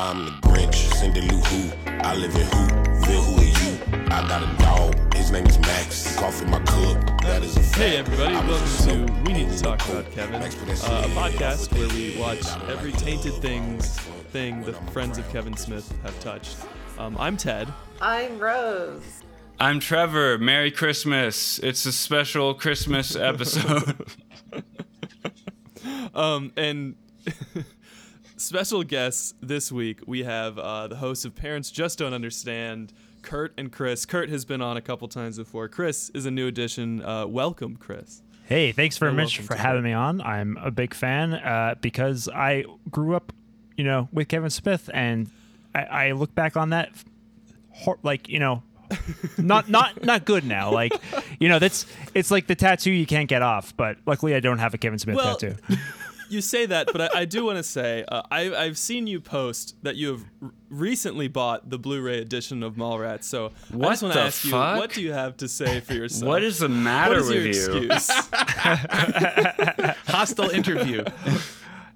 I'm the Grinch, Cindy Lou Who. I live in Hoopville, who are you? I got a dog, his name is Max. Coffee my cook, that is a fact. Hey everybody, welcome to We Need to Talk About Kevin, Max uh, a podcast where we watch every tainted things thing the friends of Kevin Smith have touched. Um, I'm Ted. I'm Rose. I'm Trevor. Merry Christmas. It's a special Christmas episode. Um, and special guests this week, we have uh, the hosts of Parents Just Don't Understand, Kurt and Chris. Kurt has been on a couple times before. Chris is a new addition. Uh, welcome, Chris. Hey, thanks very You're much for having me on. I'm a big fan uh, because I grew up, you know, with Kevin Smith, and I, I look back on that, hor- like you know, not not not good now. Like, you know, that's it's like the tattoo you can't get off. But luckily, I don't have a Kevin Smith Well, tattoo. You say that, but I, I do want to say uh, I, I've seen you post that you have r- recently bought the Blu-ray edition of Mallrats. So I just want to the ask you, what do you have to say for yourself? what is the What matter is your with you? excuse? hostile interview.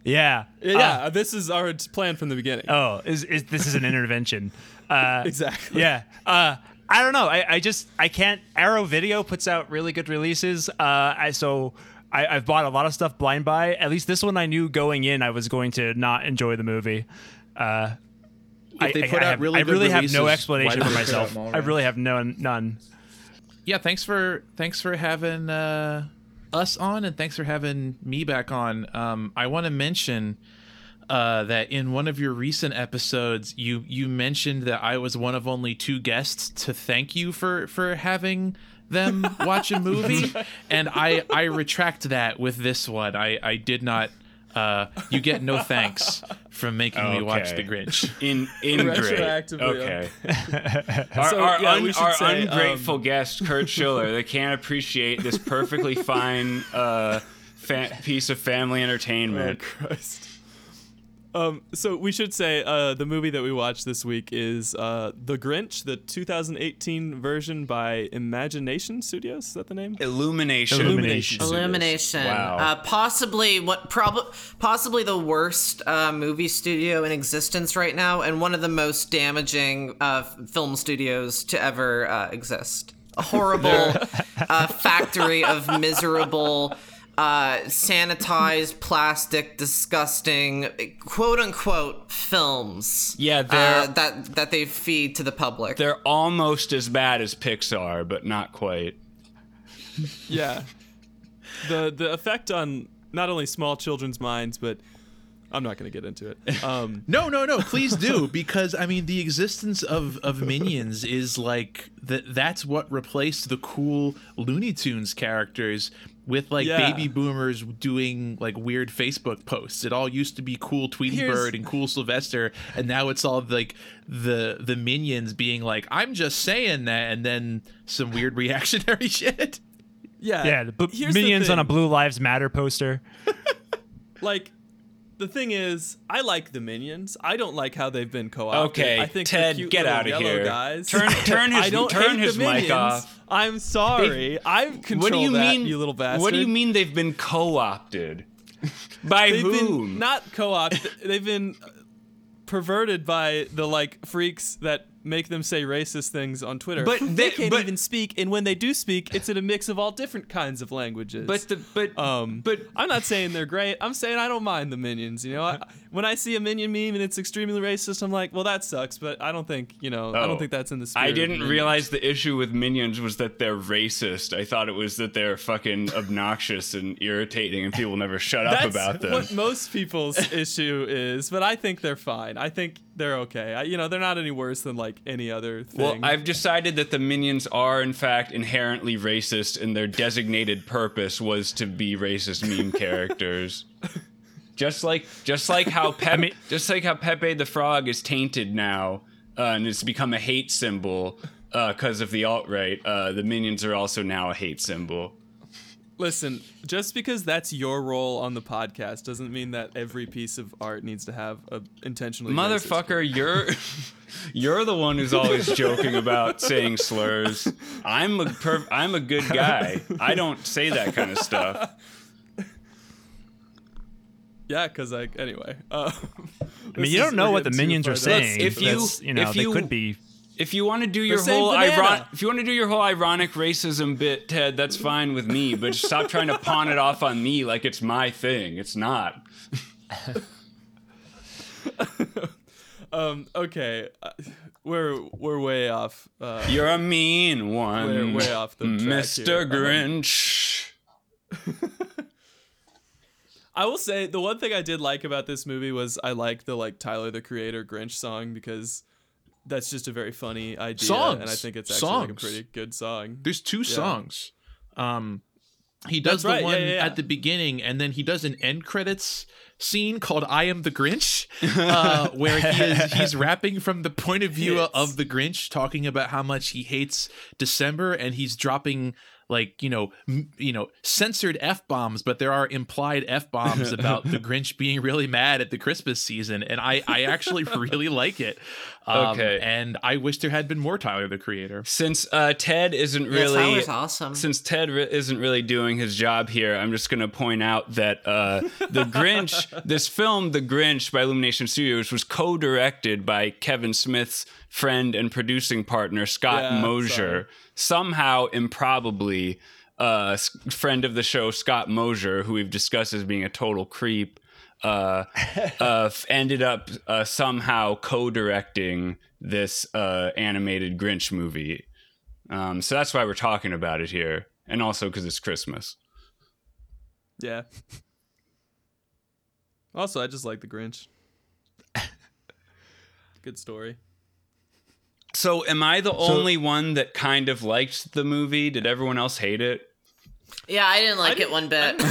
Yeah. yeah, this is our plan from the beginning. Oh, is, is this is an intervention? Uh, exactly. yeah. Uh, I don't know. I, I just I can't. Arrow Video puts out really good releases. Uh, I so I, I've bought a lot of stuff blind buy. At least this one I knew going in I was going to not enjoy the movie. Uh, If they I, put I out have, really I good really have no explanation for they put out myself. I really have none. None. Yeah, thanks for thanks for having uh, us on, and thanks for having me back on. Um, I want to mention uh, that in one of your recent episodes, you you mentioned that I was one of only two guests to thank you for for having them watch a movie, and I I retract that with this one. I I did not. Uh, you get no thanks from making me watch The Grinch. In in great. Retroactively, Okay. our So, our, yeah, un- we should our say, ungrateful um, guest Kurt Schiller, they can't appreciate this perfectly fine uh, fa- piece of family Oh, entertainment. Christ. Um, so we should say uh, the movie that we watched this week is uh, The Grinch, the 2018 version by Imagination Studios. Is that the name? Illumination. Illumination. Illumination. Wow. Uh, possibly what probably possibly the worst uh, movie studio in existence right now, and one of the most damaging uh, film studios to ever uh, exist. A horrible uh, factory of miserable. Uh, sanitized, plastic, disgusting, quote unquote films. Yeah, they're- uh, that that they feed to the public. They're almost as bad as Pixar, but not quite. Yeah. The the effect on not only small children's minds, but I'm not going to get into it. Um, No, no, no. Please do because I mean the existence of of minions is like that. That's what replaced the cool Looney Tunes characters with like Yeah. baby boomers doing like weird Facebook posts. It all used to be cool Tweety Here's- Bird and cool Sylvester, and now it's all like the the minions being like, "I'm just saying that," and then some weird reactionary shit. yeah. Yeah. The b- Here's the minions on a. Blue Lives Matter poster. like the thing is i like the minions i don't like how they've been co-opted Okay, i think Ted, cute get out of here. guys Turn- turn his- turn his mic off. i'm sorry i control What do you that, mean, you little bastard What do you mean they've been co-opted? By they've whom? not co-opted they've been perverted by the like freaks that make them say racist things on twitter But they, they- can't but- even speak and when they do speak it's in a mix of all different kinds of languages but the but Um, but I'm not saying they're great. I'm saying I don't mind the minions. You know, I, when I see a minion meme and it's extremely racist, I'm like, well, that sucks. But I don't think you know. I Oh. don't think that's in the spirit. I didn't realize the issue with minions was that they're racist. I thought it was that they're fucking obnoxious and irritating, and people never shut up about them. what most people's issue is, but I think they're fine. I think they're okay. I, you know, they're not any worse than like any other thing. Well, I've decided that the minions are in fact inherently racist, and their designated purpose was to be racist meme characters. Just like, just like how Pepe, just like how Pepe the Frog is tainted now, uh, and it's become a hate symbol because of the alt right. Uh, the minions are also now a hate symbol. Listen, just because that's your role on the podcast doesn't mean that every piece of art needs to have a intentionally Motherfucker, you're you're the one who's always joking about saying slurs. I'm a per- I'm a good guy. I don't say that kind of stuff. Yeah, because like anyway. Uh, I mean, you don't know what the minions are saying. If you- you know, if they you- could be. If you want to do your whole ironic, if you want to do your whole ironic racism bit, Ted, that's fine with me. But just stop trying to pawn it off on me like it's my thing. It's not. Um, okay, uh, we're we're way off. Uh, You're a mean one, We're way off the track Mr. here. Um, Grinch. I will say the one thing I did like about this movie was I like the like Tyler the Creator Grinch song because that's just a very funny idea, and I think it's actually like a pretty good song. There's two songs. Um, he does the one yeah, yeah. at the beginning, and then he does an end credits scene called "I Am the Grinch," uh, where he is he's rapping from the point of view Hits. of the Grinch, talking about how much he hates December, and he's dropping like you know m- you know censored f bombs, but there are implied f bombs about the Grinch being really mad at the Christmas season, and I I actually really like it. Um, Okay. and I wish there had been more Tyler the Creator. Since uh, Ted isn't Yeah, really Tyler's awesome. since Ted re- isn't really doing his job here, I'm just going to point out that uh, The Grinch, this film, The Grinch by Illumination Studios, was co directed by Kevin Smith's friend and producing partner, Scott Yeah, Mosier. Somehow, improbably, uh, friend of the show, Scott Mosier, who we've discussed as being a total creep. Uh, uh, ended up uh, somehow co-directing this uh, animated Grinch movie. Um, so that's why we're talking about it here, and also because it's Christmas. Yeah. Also, I just like the Grinch. Good story. So, am I the only one that kind of liked the movie? Did everyone else hate it? yeah, I didn't like it didn't- one bit.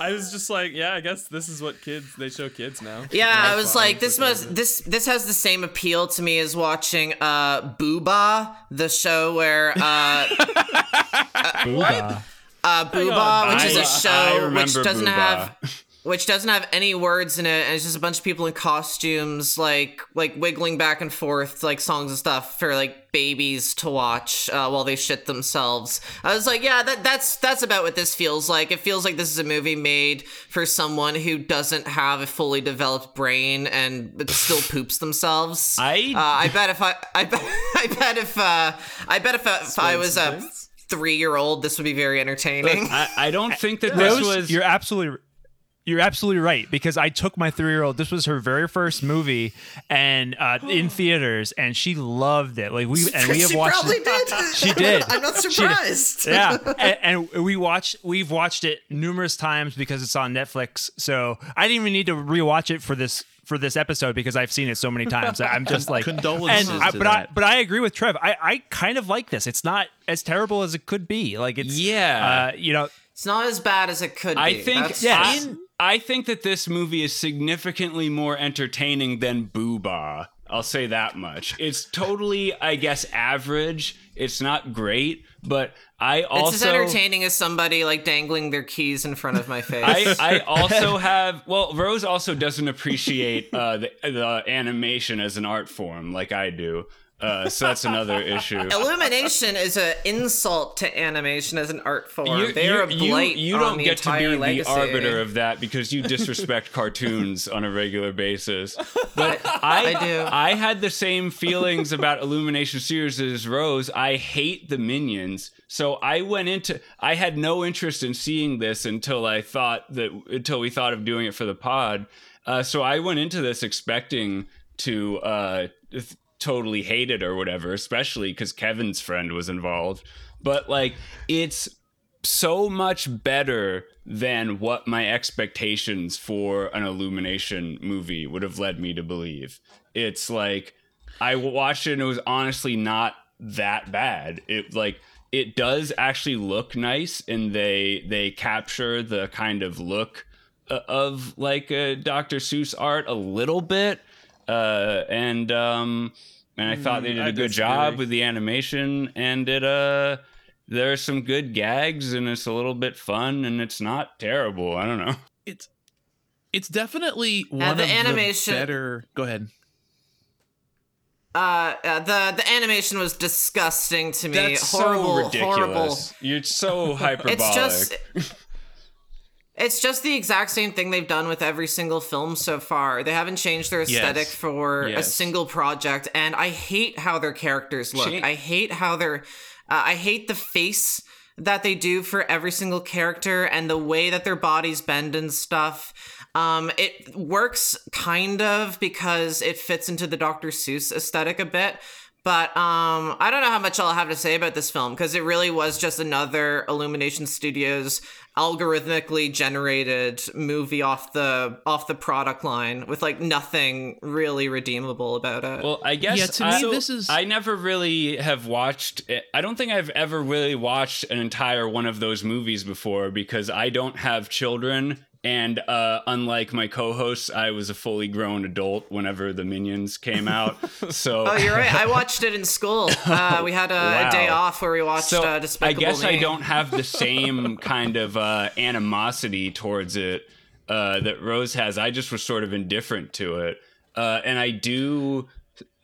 I was just like, yeah, I guess this is what kids they show kids now. Yeah, I was fine, like, this okay. must this this has the same appeal to me as watching uh Booba, the show where uh Booba. uh Booba, which is a show remember which doesn't Booba. have which doesn't have any words in it, and it's just a bunch of people in costumes, like like wiggling back and forth, like songs and stuff for like babies to watch uh, while they shit themselves. I was like, yeah, that that's that's about what this feels like. It feels like this is a movie made for someone who doesn't have a fully developed brain and but still poops themselves. I- uh, I bet if I I bet I bet if uh, I bet if, uh, if I was a three year old, this would be very entertaining. I, I don't think that this was. you're absolutely you're absolutely right because I took my three year old. This was her very first movie, and uh, in theaters, and she loved it. Like we and we have she watched. probably it. did. She did. I'm not She surprised. yeah, and, and we watched. We've watched it numerous times because it's on Netflix. So I didn't even need to rewatch it for this for this episode because I've seen it so many times. I'm just like Condolences And I, to but I that. but I agree with Trev. I I kind of like this. It's not as terrible as it could be. Like it's Yeah. Uh, you know. It's not as bad as it could be. I think That's- Yes. I, I think that this movie is significantly more entertaining than Booba. I'll say that much. It's totally, I guess, average. It's not great, but I also It's as entertaining as somebody like dangling their keys in front of my face. I, I also have well rose also doesn't appreciate uh, the, the animation as an art form like i do uh, so that's another issue. Illumination is an insult to animation as an art form. you, They're a you- blight you on don't get to be entire the arbiter of that because you disrespect cartoons on a regular basis. But I, I do. I had the same feelings about illumination series as rose. I hate the minions. So i went into i had no interest in seeing this until i thought that until we thought of doing it for the pod. Uh, so i went into this expecting to uh, totally hate it or whatever especially because kevin's friend was involved. But like it's so much better than what my expectations for an illumination movie would have led me to believe. It's like i watched it and it was honestly not that bad. It like it does actually look nice and they they capture the kind of look uh, of like uh, dr seuss art a little bit uh and um and i thought they did I a good job with the animation and it uh there are some good gags and it's a little bit fun and it's not terrible i don't know it's it's definitely one the of animation- the better. Go ahead. Uh, uh, the the animation was disgusting to me. that's horrible, so ridiculous horrible. you're so hyperbolic It's just. It's just the exact same thing they've done with every single film so far. They haven't changed their aesthetic Yes. for a single project, and I hate how their characters look. Shane- I hate how they're. Uh, I hate the face that they do for every single character and the way that their bodies bend and stuff. Um, it works kind of because it fits into the Dr. Seuss aesthetic a bit. But um, I don't know how much I'll have to say about this film because it really was just another Illumination Studios algorithmically generated movie off the off the product line with like nothing really redeemable about it. Well, I guess Yeah, to I, me, this is- I never really have watched. I don't think I've ever really watched an entire one of those movies before because I don't have children, and uh, unlike my co-hosts, I was a fully grown adult whenever the Minions came out. So oh, you're right. I watched it in school. Uh, we had a, Wow. a day off where we watched so uh, I Despicable guess I don't have the same kind of uh, animosity towards it uh, that Rose has. I just was sort of indifferent to it, uh, and I do.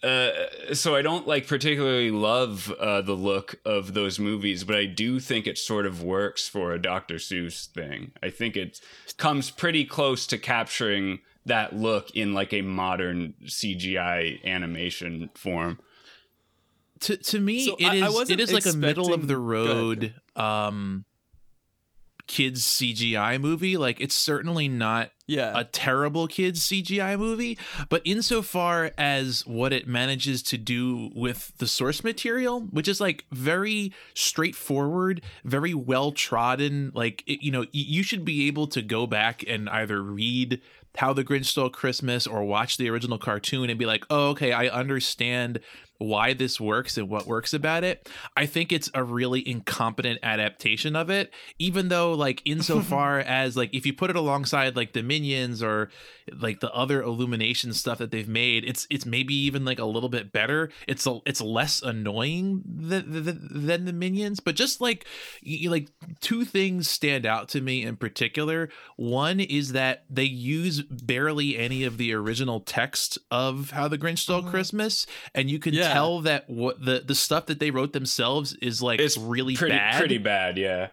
Uh, so I don't like particularly love uh, the look of those movies, but I do think it sort of works for a Dr. Seuss thing. I think it comes pretty close to capturing that look in like a modern CGI animation form. to to me So it I- I is wasn't it is like a middle of the expecting- go road um kids CGI movie like it's certainly not Yeah. a terrible kids CGI movie but insofar as what it manages to do with the source material which is like very straightforward very well trodden like it, you know y- you should be able to go back and either read how the Grinch Stole Christmas or watch the original cartoon and be like, oh, okay, I understand why this works and what works about it. I think it's a really incompetent adaptation of it, even though, like, insofar as, like, if you put it alongside, like, the Minions or, like, the other Illumination stuff that they've made, it's it's maybe even, like, a little bit better. It's a, it's less annoying than, than, than the Minions, but just, like, like, two things stand out to me in particular. One is that they use barely any of the original text of How the Grinch Stole mm-hmm. Christmas, and you can Yeah. Tell that what the the stuff that they wrote themselves is like It's really pretty bad, pretty bad, yeah.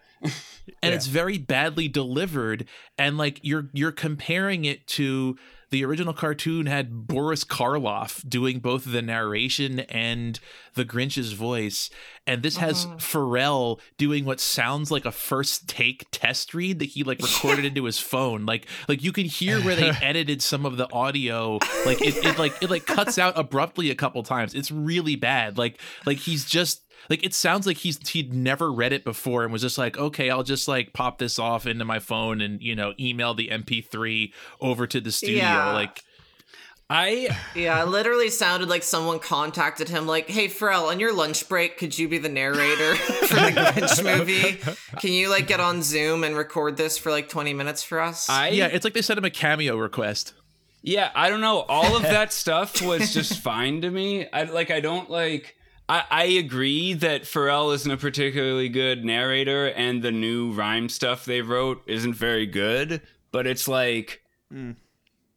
and it's very badly delivered. And like you're you're comparing it to the original cartoon had Boris Karloff doing both the narration and the Grinch's voice, and this has uh-huh. Pharrell doing what sounds like a first take test read that he like recorded into his phone. Like like you can hear where they edited some of the audio. Like it, it like it like cuts out abruptly a couple times. It's really bad. Like like he's just like it sounds like he's he'd never read it before and was just like okay i'll just like pop this off into my phone and you know email the mp3 over to the studio Yeah. like I Yeah, it literally sounded like someone contacted him, like, "Hey, Pharrell, on your lunch break, could you be the narrator for the Grinch movie? Can you like get on Zoom and record this for like twenty minutes for us?" I yeah it's like they sent him a cameo request Yeah, I don't know. All of that stuff was just fine to me. I like I don't like I, I agree that Pharrell isn't a particularly good narrator and the new rhyme stuff they wrote isn't very good, but it's like mm.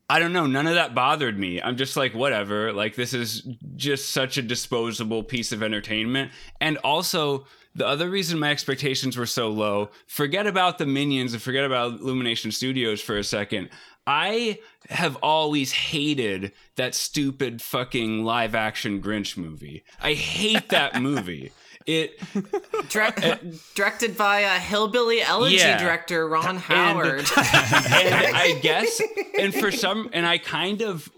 I don't know, none of that bothered me. I'm just like whatever. Like this is just such a disposable piece of entertainment. And also the other reason my expectations were so low, forget about the minions and forget about Illumination Studios for a second. I have always hated that stupid fucking live action Grinch movie. I hate that movie. It Direct, directed by a hillbilly elegy Yeah. director Ron Howard. and I guess, and for some, and I kind of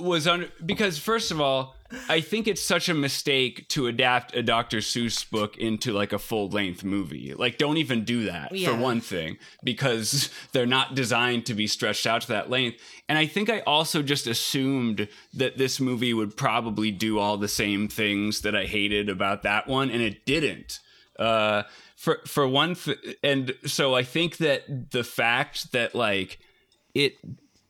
was on because first of all, I think it's such a mistake to adapt a Dr. Seuss book into like a full length movie. Like, don't even do that Yeah. for one thing, because they're not designed to be stretched out to that length. And I think I also just assumed that this movie would probably do all the same things that I hated about that one, and it didn't. Uh, for for one, th- and so I think that the fact that like it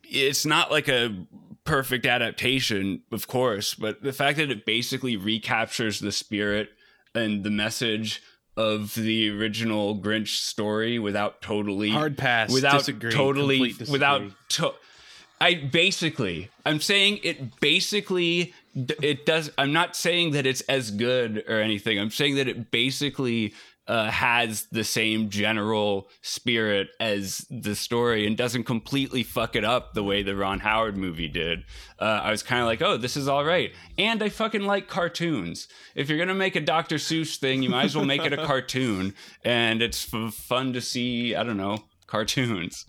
it's not like a perfect adaptation, of course, but the fact that it basically recaptures the spirit and the message of the original Grinch story without totally Hard pass. without Disagree. totally without to- I basically I'm saying it basically it does I'm not saying that it's as good or anything. I'm saying that it basically uh, has the same general spirit as the story and doesn't completely fuck it up the way the Ron Howard movie did. Uh, I was kind of like, oh, this is all right. And I fucking like cartoons. If you're gonna make a Dr. Seuss thing, you might as well make it a cartoon, and it's f- fun to see. I don't know cartoons.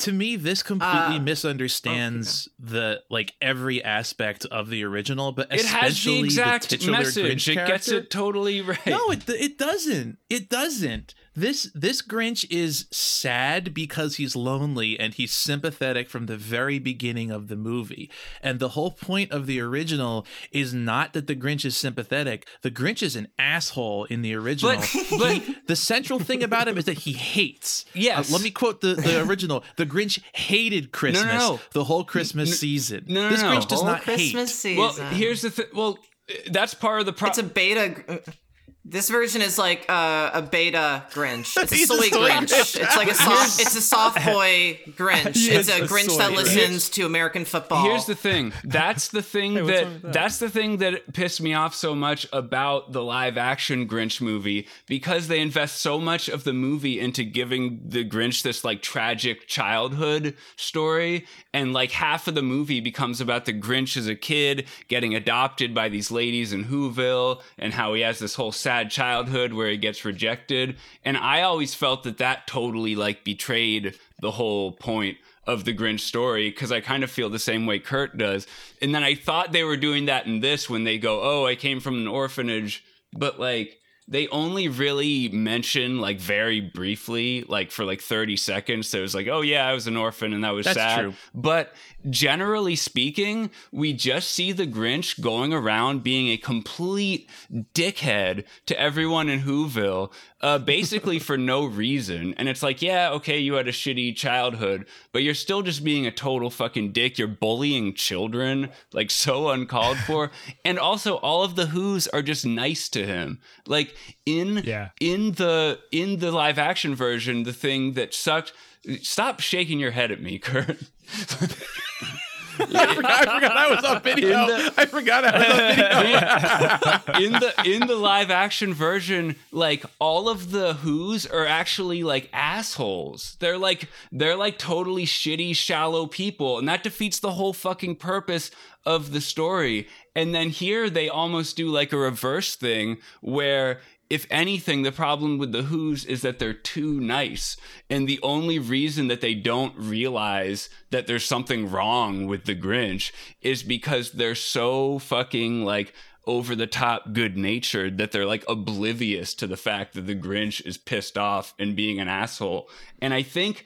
To me this completely Uh, misunderstands the like every aspect of the original but It has the exact titular message. Grinch It gets it totally right. no it, it doesn't it doesn't this this grinch is sad because he's lonely and he's sympathetic from the very beginning of the movie and the whole point of the original is not that the grinch is sympathetic the grinch is an asshole in the original But- but- the central thing about him is that he hates Yes. Uh, let me quote the, the original the grinch hated christmas no. the whole christmas season no, no, this no. grinch does Whole not Christmas hate season. well, here's the thing. Well, that's part of the problem. it's a beta. This version is like uh, a beta Grinch. It's a He's a soy soy Grinch. Grinch. It's like a soft. It's a soft boy Grinch. He It's a a Grinch that Grinch. listens to American football. Here's the thing. That's the thing what's that, that? that's the thing that pissed me off so much about the live action Grinch movie because they invest so much of the movie into giving the Grinch this like tragic childhood story and like half of the movie becomes about the Grinch as a kid getting adopted by these ladies in Whoville and how he has this whole sad childhood where he gets rejected and I always felt that that totally like betrayed the whole point of the Grinch story because I kind of feel the same way Kurt does. And then I thought they were doing that in this when they go, "Oh, I came from an orphanage," but like they only really mention like very briefly, like for like 30 seconds. So it was like, oh yeah, I was an orphan and that was That's sad. true. But generally speaking, we just see the Grinch going around being a complete dickhead to everyone in Whoville, uh, basically for no reason. And it's like, yeah, okay, you had a shitty childhood, but you're still just being a total fucking dick. You're bullying children, like so uncalled for. and also, all of the Who's are just nice to him. Like in Yeah. in the in the live action version, the thing that sucked. Stop shaking your head at me, Kurt. I forgot, I forgot I was on video. I forgot I was on video. in the in the live action version, like all of the Who's are actually like assholes. They're like they're like totally shitty, shallow people, and that defeats the whole fucking purpose of the story. And then here they almost do like a reverse thing where if anything, the problem with the Who's is that they're too nice. And the only reason that they don't realize that there's something wrong with the Grinch is because they're so fucking like over the top good natured that they're like oblivious to the fact that the Grinch is pissed off and being an asshole. And I think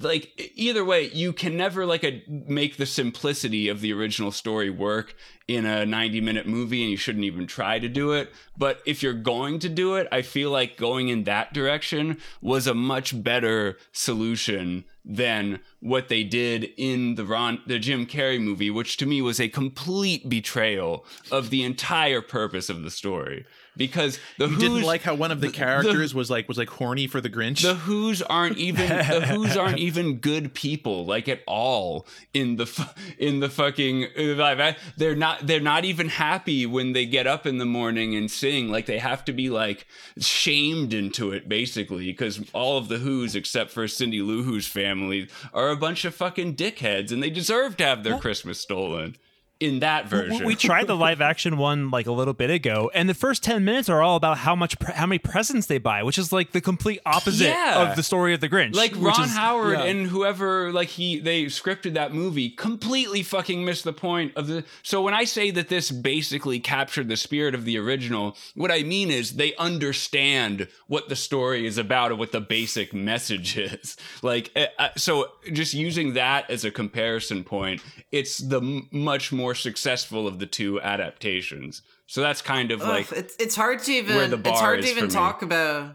like either way you can never like a, make the simplicity of the original story work in a 90 minute movie and you shouldn't even try to do it. But if you're going to do it i feel like going in that direction was a much better solution than what they did in the Ron the Jim Carrey movie which to me was a complete betrayal of the entire purpose of the story because the You Who's didn't like how one of the characters was like was like horny for the Grinch. the Who's aren't even the Who's aren't even good people like at all in the in the fucking uh, live. They're not they're not even happy when they get up in the morning and sing. Like they have to be like shamed into it basically because all of the Who's except for Cindy Lou Who's family are a bunch of fucking dickheads and they deserve to have their Christmas stolen. In that version, We tried the live action one like a little bit ago, and the first ten minutes are all about how much pre- how many presents they buy, which is like the complete opposite Yeah. of the story of the Grinch. like Ron is- Howard yeah. and whoever like he they scripted that movie completely fucking missed the point of the so when I say that this basically captured the spirit of the original what I mean is they understand what the story is about and what the basic message is like uh, uh, so just using that as a comparison point it's the m- much more successful of the two adaptations so that's kind of Ugh, like it's it's hard to even it's hard to even for me. talk about.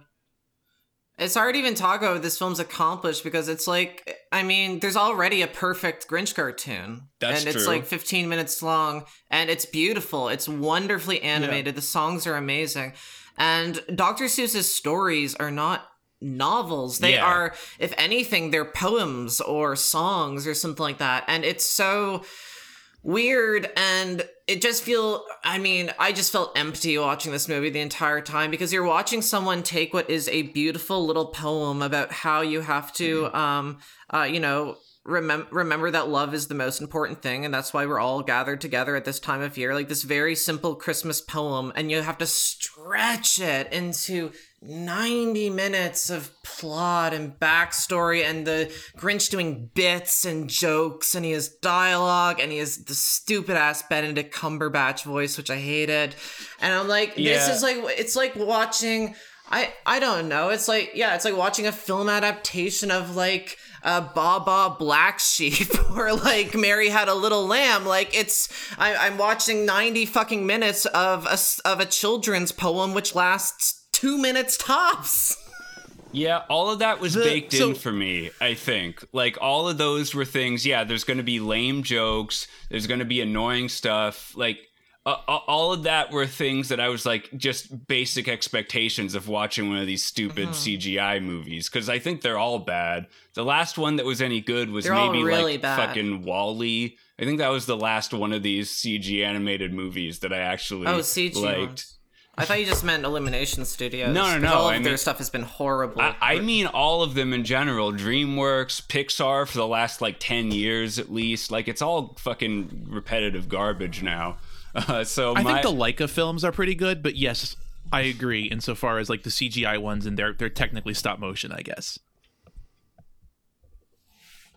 It's hard to even talk about what this film's accomplished because it's like I mean, there's already a perfect Grinch cartoon, That's and it's true. like 15 minutes long, and it's beautiful. It's wonderfully animated. The songs are amazing, and Dr. Seuss's stories are not novels. They Yeah. are, if anything, they're poems or songs or something like that, and it's so weird and it just feel i mean i just felt empty watching this movie the entire time because you're watching someone take what is a beautiful little poem about how you have to um uh you know remember remember that love is the most important thing and that's why we're all gathered together at this time of year. Like this very simple christmas poem and you have to stretch it into 90 minutes of plot and backstory and the grinch doing bits and jokes and he has dialogue and he has the stupid ass benedict cumberbatch voice which i hated and i'm like this is like it's like watching I I don't know. It's like yeah, it's like watching a film adaptation of like uh, Baba Black Sheep or like Mary Had a Little Lamb. Like it's I, I'm watching ninety fucking minutes of a of a children's poem which lasts two minutes tops. Yeah, all of that was The- baked so- in for me, I think. Like all of those were things, yeah, there's going to be lame jokes, there's going to be annoying stuff, like uh, all of that were things that I was like just basic expectations of watching one of these stupid CGI movies cuz I think they're all bad. The last one that was any good was They're maybe really like bad. fucking Wall-E. I think that was the last one of these CG animated movies that I actually Oh, CG liked. ones. I thought you just meant Illumination Studios. No, no, 'cause no, All of I their mean- stuff has been horrible. I, I mean all of them in general. DreamWorks, Pixar for the last like 10 years at least. Like it's all fucking repetitive garbage now. Uh, so I my, think the Laika films are pretty good, but yes, I agree insofar as like the CGI ones and they're they're technically stop motion, I guess.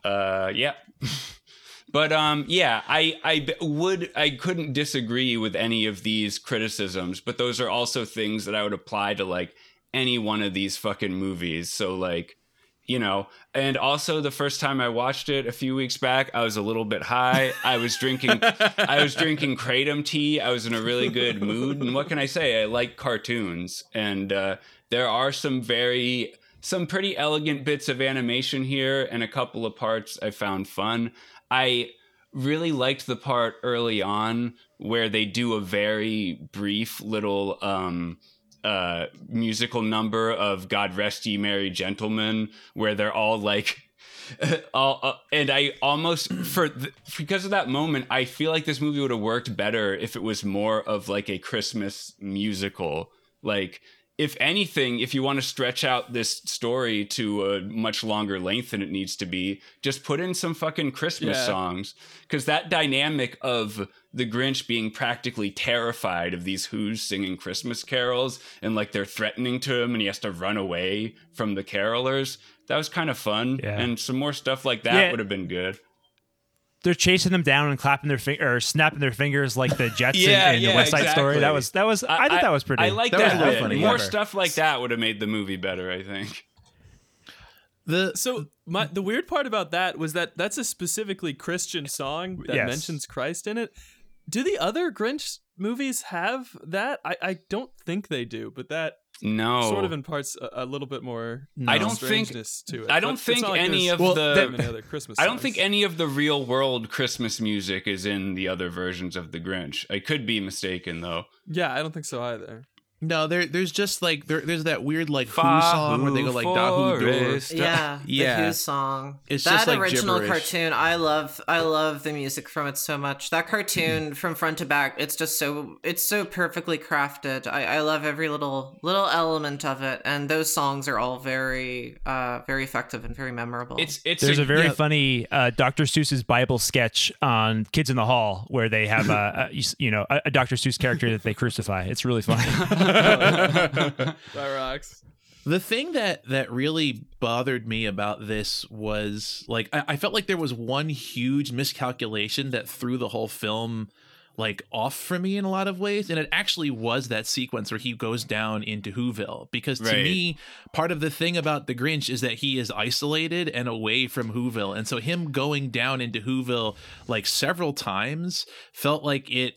uh yeah. but um yeah, I I would I couldn't disagree with any of these criticisms, but those are also things that I would apply to like any one of these fucking movies. So like you know and also the first time i watched it a few weeks back i was a little bit high. I was drinking i was drinking kratom tea. I was in a really good mood. And what can i say? I like cartoons. And uh, there are some very some pretty elegant bits of animation here and a couple of parts i found fun i really liked the part early on where they do a very brief little um uh musical number of God Rest Ye Merry Gentlemen where they're all like all, uh, and I almost for th- because of that moment I feel like this movie would have worked better if it was more of like a Christmas musical. Like if anything, if you want to stretch out this story to a much longer length than it needs to be, just put in some fucking Christmas Yeah. songs. Because that dynamic of the Grinch being practically terrified of these Who's singing Christmas carols and like they're threatening to him and he has to run away from the carolers, that was kind of fun. Yeah. And some more stuff like that Yeah. would have been good. They're chasing them down and clapping their finger or snapping their fingers like the Jets in- Yeah, in, yeah, the West Side Story. That was that was I, thought that was pretty. I like that that. was a funny, More yeah. stuff like that would have made the movie better, I think. The So my the weird part about that was that that's a specifically Christian song that Yes. mentions Christ in it. Do the other Grinch movies have that? I, I don't think they do, but that No. sort of imparts a, a little bit more I don't think- to it. I don't But think like any of the- many other Christmas. I don't songs. think any of the real world Christmas music is in the other versions of The Grinch. I could be mistaken though. Yeah, I don't think so either. No, there there's just like there, there's that weird like Who song where they go like da who door. Forest. Yeah, the Yeah. Who song. It's that just, like, original gibberish. cartoon. I love. I love the music from it so much. That cartoon from front to back. It's just so. It's so perfectly crafted. I, I love every little little element of it, and those songs are all very, uh, very effective and very memorable. It's it's There's a very yeah. funny uh, Dr. Seuss's Bible sketch on Kids in the Hall where they have a, a you know a, a Dr. Seuss character that they crucify. It's really funny. That rocks. The thing that that really bothered me about this was like I, I felt like there was one huge miscalculation that threw the whole film like off for me in a lot of ways and it actually was that sequence where he goes down into Whoville because to Right. me part of the thing about the Grinch is that he is isolated and away from Whoville and so him going down into Whoville like several times felt like it it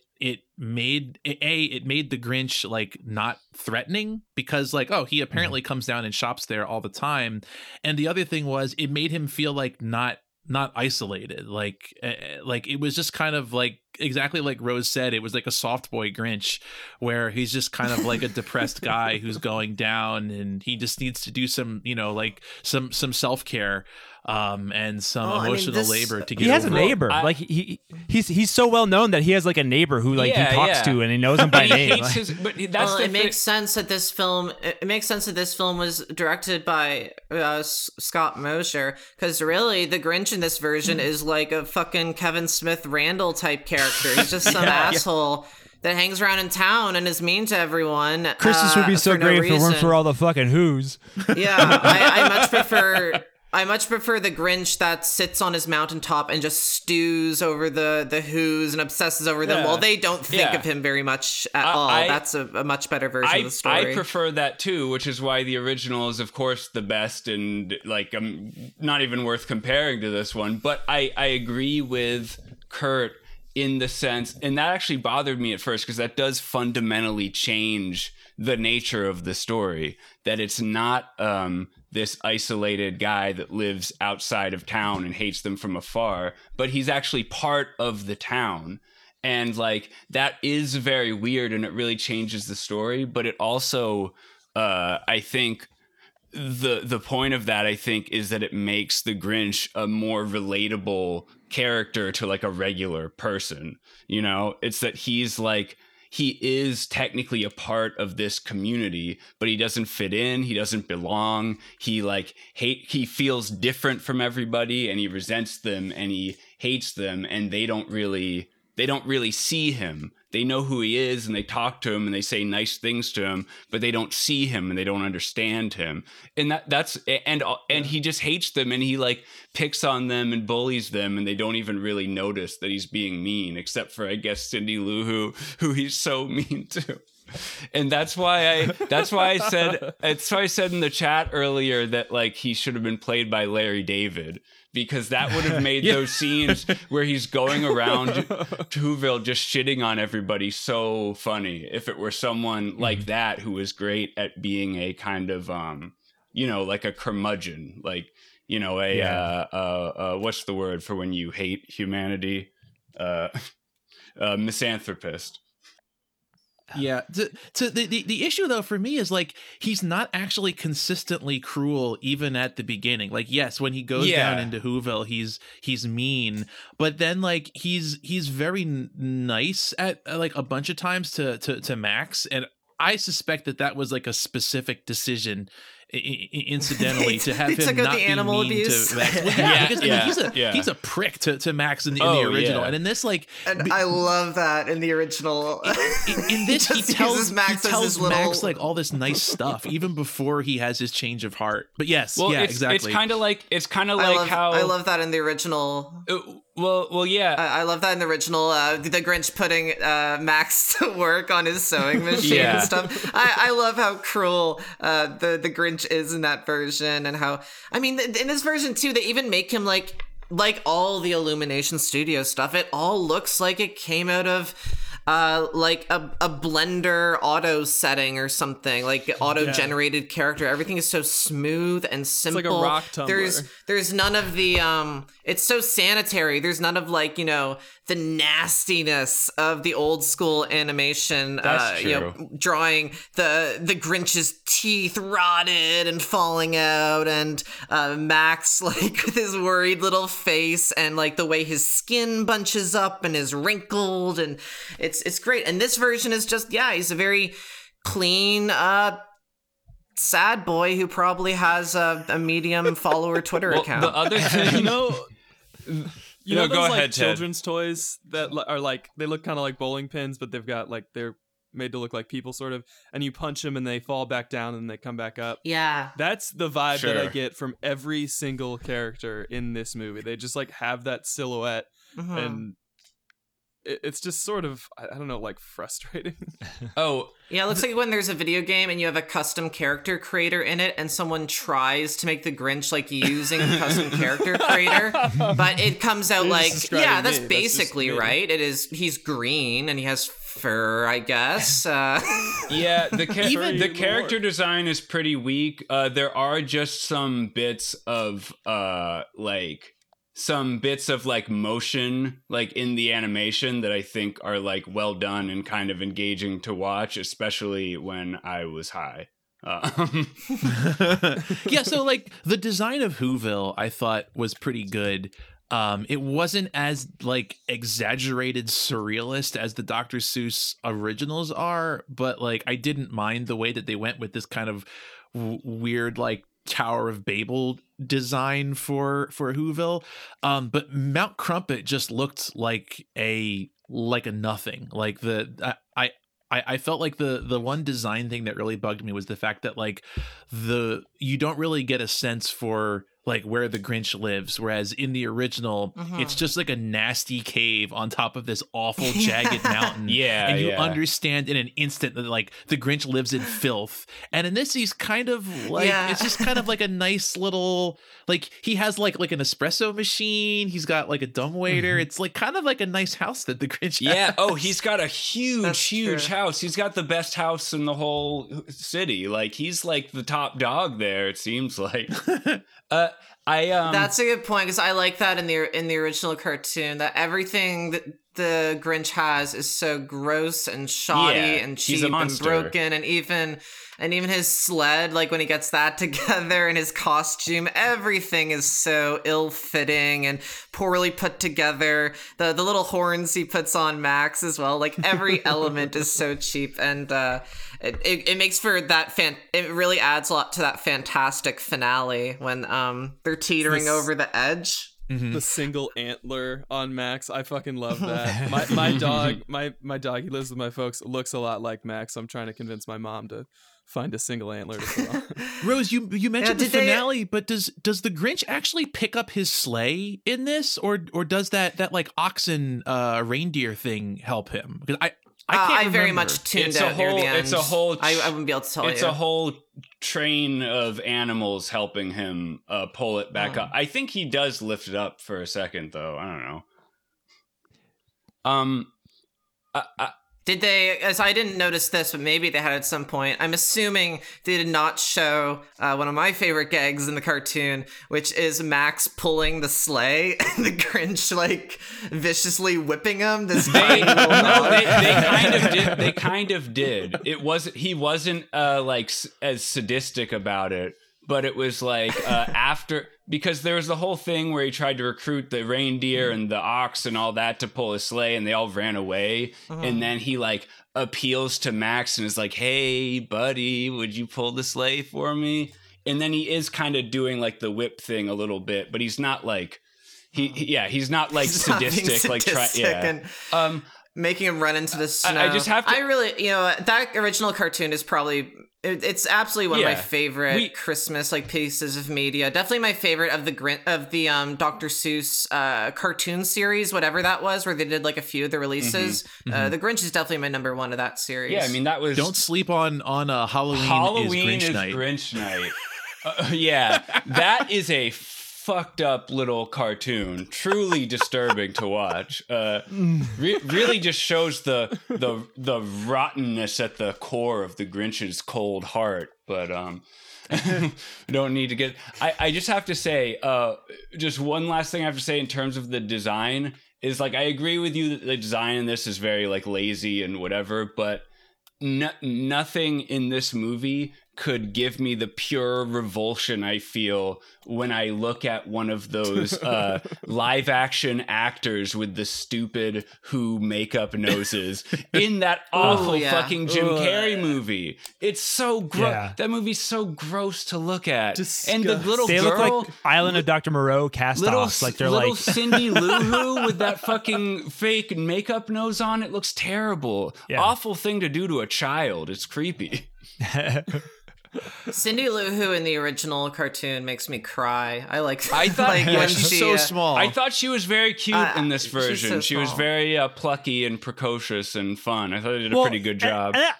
made a it made the Grinch like not threatening because like oh he apparently comes down and shops there all the time. And the other thing was it made him feel like not not isolated. Like uh, like it was just kind of like exactly like Rose said, it was like a soft boy Grinch, where he's just kind of like a depressed guy who's going down, and he just needs to do some, you know, like some some self care, um, and some Oh, I mean, emotional this- labor to get. He has a over it. neighbor. I- like he, he he's he's so well known that he has like a neighbor who like Yeah, he talks yeah. to and he knows him by he name. hates Like- his, but that's well, it thing. makes sense that this film. It it makes sense that this film was directed by uh, Scott Mosier, because really, the Grinch in this version is like a fucking Kevin Smith Randal type character. He's just some asshole that hangs around in town and is mean to everyone. Christmas uh, would be so for no great if it weren't for all the fucking who's. Yeah, I, I much prefer. I much prefer the Grinch that sits on his mountaintop and just stews over the the Who's and obsesses over them. Yeah. Well, they don't think Yeah. of him very much at I- all. I- That's a, a much better version I, of the story. I prefer that too, which is why the original is, of course, the best and like um, not even worth comparing to this one. But I, I agree with Kurt in the sense, and that actually bothered me at first because that does fundamentally change the nature of the story. That it's not um, this isolated guy that lives outside of town and hates them from afar, but he's actually part of the town. And like that is very weird and it really changes the story but it also uh i think the the point of that i think is that it makes the grinch a more relatable character to like a regular person you know? It's that he's like he is technically a part of this community but he doesn't fit in he doesn't belong he like hate he feels different from everybody and he resents them and he hates them and they don't really they don't really see him. They know who he is and they talk to him and they say nice things to him, but they don't see him and they don't understand him. And that that's and uh, and he just hates them and he like picks on them and bullies them and they don't even really notice that he's being mean except for I guess Cindy Lou who who he's so mean to. And that's why I that's why I said that's why I said in the chat earlier that like he should have been played by Larry David because that would have made those scenes where he's going around Whoville just shitting on everybody so funny. If it were someone like that who was great at being a kind of um you know like a curmudgeon like you know a Yeah. uh, uh uh what's the word for when you hate humanity? Uh a misanthropist Yeah. To, to the, the the issue though for me is like he's not actually consistently cruel even at the beginning. Like yes, when he goes Yeah. down into Whoville, he's he's mean, but then like he's he's very n- nice at uh, like a bunch of times to to to Max and I suspect that that was like a specific decision incidentally to have They him took out not the be animal mean abuse. to Max. Well, yeah, Yeah, because I mean, yeah, he's a yeah. he's a prick to, to Max in the, in Oh, the original, yeah. and in this like and I love that in the original. in, in this he just tells uses Max he tells his little- Max like all this nice stuff even before he has his change of heart. But yes, well yeah, it's, exactly. it's kind of like it's kind of I like love, how I love that in the original. Uh, well well yeah I I love that in the original. Uh, the Grinch putting uh, Max to work on his sewing machine Yeah. and stuff. I, I love how cruel uh, the the Grinch is in that version, and how I mean in this version too. They even make him like like all the Illumination Studio stuff. It all looks like it came out of. Uh, like a, a blender auto setting or something like auto generated character. Everything is so smooth and simple like a rock tumbler. there's there's none of the um it's so sanitary. There's none of like you know the nastiness of the old school animation That's uh you know drawing the the grinch's teeth rotted and falling out and uh max like with his worried little face and like the way his skin bunches up and is wrinkled and it's it's great. And this version is just yeah he's a very clean uh sad boy who probably has a, a medium follower twitter well, account. the other thing you know you No, know go those like ahead, Ted. children's toys that are like they look kind of like bowling pins but they've got like they're made to look like people sort of and you punch them and they fall back down and they come back up yeah that's the vibe that i get from every single character in this movie they just like have that silhouette Mhm. and it, it's just sort of I, I don't know like frustrating oh Yeah, it looks like when there's a video game and you have a custom character creator in it, and someone tries to make the Grinch like using custom character creator, but it comes out You're like, yeah, that's me. Basically me. right. It is. He's green and he has fur, I guess. Uh, Yeah, the cha- Even- the character design is pretty weak. Uh, there are just some bits of uh like some bits of like motion like in the animation that I think are like well done and kind of engaging to watch, especially when I was high. Um, yeah, so like the design of Whoville, I thought was pretty good. Um, it wasn't as like exaggerated surrealist as the Dr. Seuss originals are, but like I didn't mind the way that they went with this kind of w- weird like Tower of Babel design for for Whoville. Um, but Mount Crumpit just looked like a like a nothing. Like the I I, I felt like the the one design thing that really bugged me was the fact that like the you don't really get a sense for like where the Grinch lives, whereas in the original, Mhm. it's just like a nasty cave on top of this awful jagged mountain. Yeah, and you yeah. understand in an instant that like the Grinch lives in filth. And in this, he's kind of like Yeah. it's just kind of like a nice little like he has like like an espresso machine. He's got like a dumbwaiter. It's like kind of like a nice house that the Grinch. yeah. has. Oh, he's got a huge, That's huge true. house. He's got the best house in the whole city. Like he's like the top dog there. It seems like. uh, I um. That's a good point because I like that in the in the original cartoon that everything that the Grinch has is so gross and shoddy Yeah, and cheap and broken, and even and even his sled, like when he gets that together and his costume, everything is so ill fitting and poorly put together. The the little horns he puts on Max as well, like every element is so cheap and. uh it, it, it makes for that fan it really adds a lot to that fantastic finale when um they're teetering This- over the edge the single antler on Max. I fucking love that. My my dog, my my dog, he lives with my folks. Looks a lot like Max. I'm trying to convince my mom to find a single antler to put on. Rose, you you mentioned Yeah, the did they- finale, but does does the Grinch actually pick up his sleigh in this, or or does that that like oxen uh reindeer thing help him? Because I I Uh, I very much tuned It's a out near whole- the end. it's a whole I, I wouldn't be able to tell it's you. It's a whole train of animals helping him uh, pull it back up. I think he does lift it up for a second, though. I don't know. Um, I, I, Did they? As I didn't notice this, but maybe they had at some point. I'm assuming they did not show uh, one of my favorite gags in the cartoon, which is Max pulling the sleigh and the Grinch like viciously whipping him. This they, no, they, they kind of did. They kind of did. It was he wasn't uh, like s- as sadistic about it, but it was like uh, after because there was the whole thing where he tried to recruit the reindeer and the ox and all that to pull a sleigh, and they all ran away. And then he like appeals to Max and is like, "Hey, buddy, would you pull the sleigh for me?" And then he is kind of doing like the whip thing a little bit, but he's not like. He, he- yeah, he's not like He's not sadistic, like try, sadistic yeah. and- Um, making him run into the snow. I just have to- I really, you know, that original cartoon is probably. It- It's absolutely one of my favorite We- Christmas like pieces of media. Definitely my favorite of the Grin- of the um Dr. Seuss uh cartoon series, whatever that was, where they did like a few of the releases. Uh, the Grinch is definitely my number one of that series. Mm-hmm. Yeah, I mean that was Don't sleep on on uh, Halloween. Halloween is is Grinch Grinch night. night. Uh, yeah, that is a fucked up little cartoon. Truly disturbing to watch. Uh, re- really just shows the the the rottenness at the core of the Grinch's cold heart. But um. don't need to get I, I just have to say uh just one last thing i have to say in terms of the design is like i agree with you that the design in this is very like lazy and whatever but no, nothing in this movie could give me the pure revulsion I feel when I look at one of those uh, live action actors with the stupid Who makeup noses in that awful yeah. fucking Jim Ugh. Carrey movie. It's so gross. Yeah. That movie's so gross to look at. And the little They girl, look like Island of Dr. Moreau cast little offs. Like they're little like Cindy Lou Who with that fucking fake makeup nose on. It looks terrible. Yeah. Awful thing to do to a child. It's creepy. Cindy Lou Who in the original cartoon makes me cry. I like. I thought- like Yeah, she's she, so uh, small. I thought she was very cute Uh, in this version. so she was very uh, plucky and precocious and fun. I thought they did a Well, pretty good job. and I-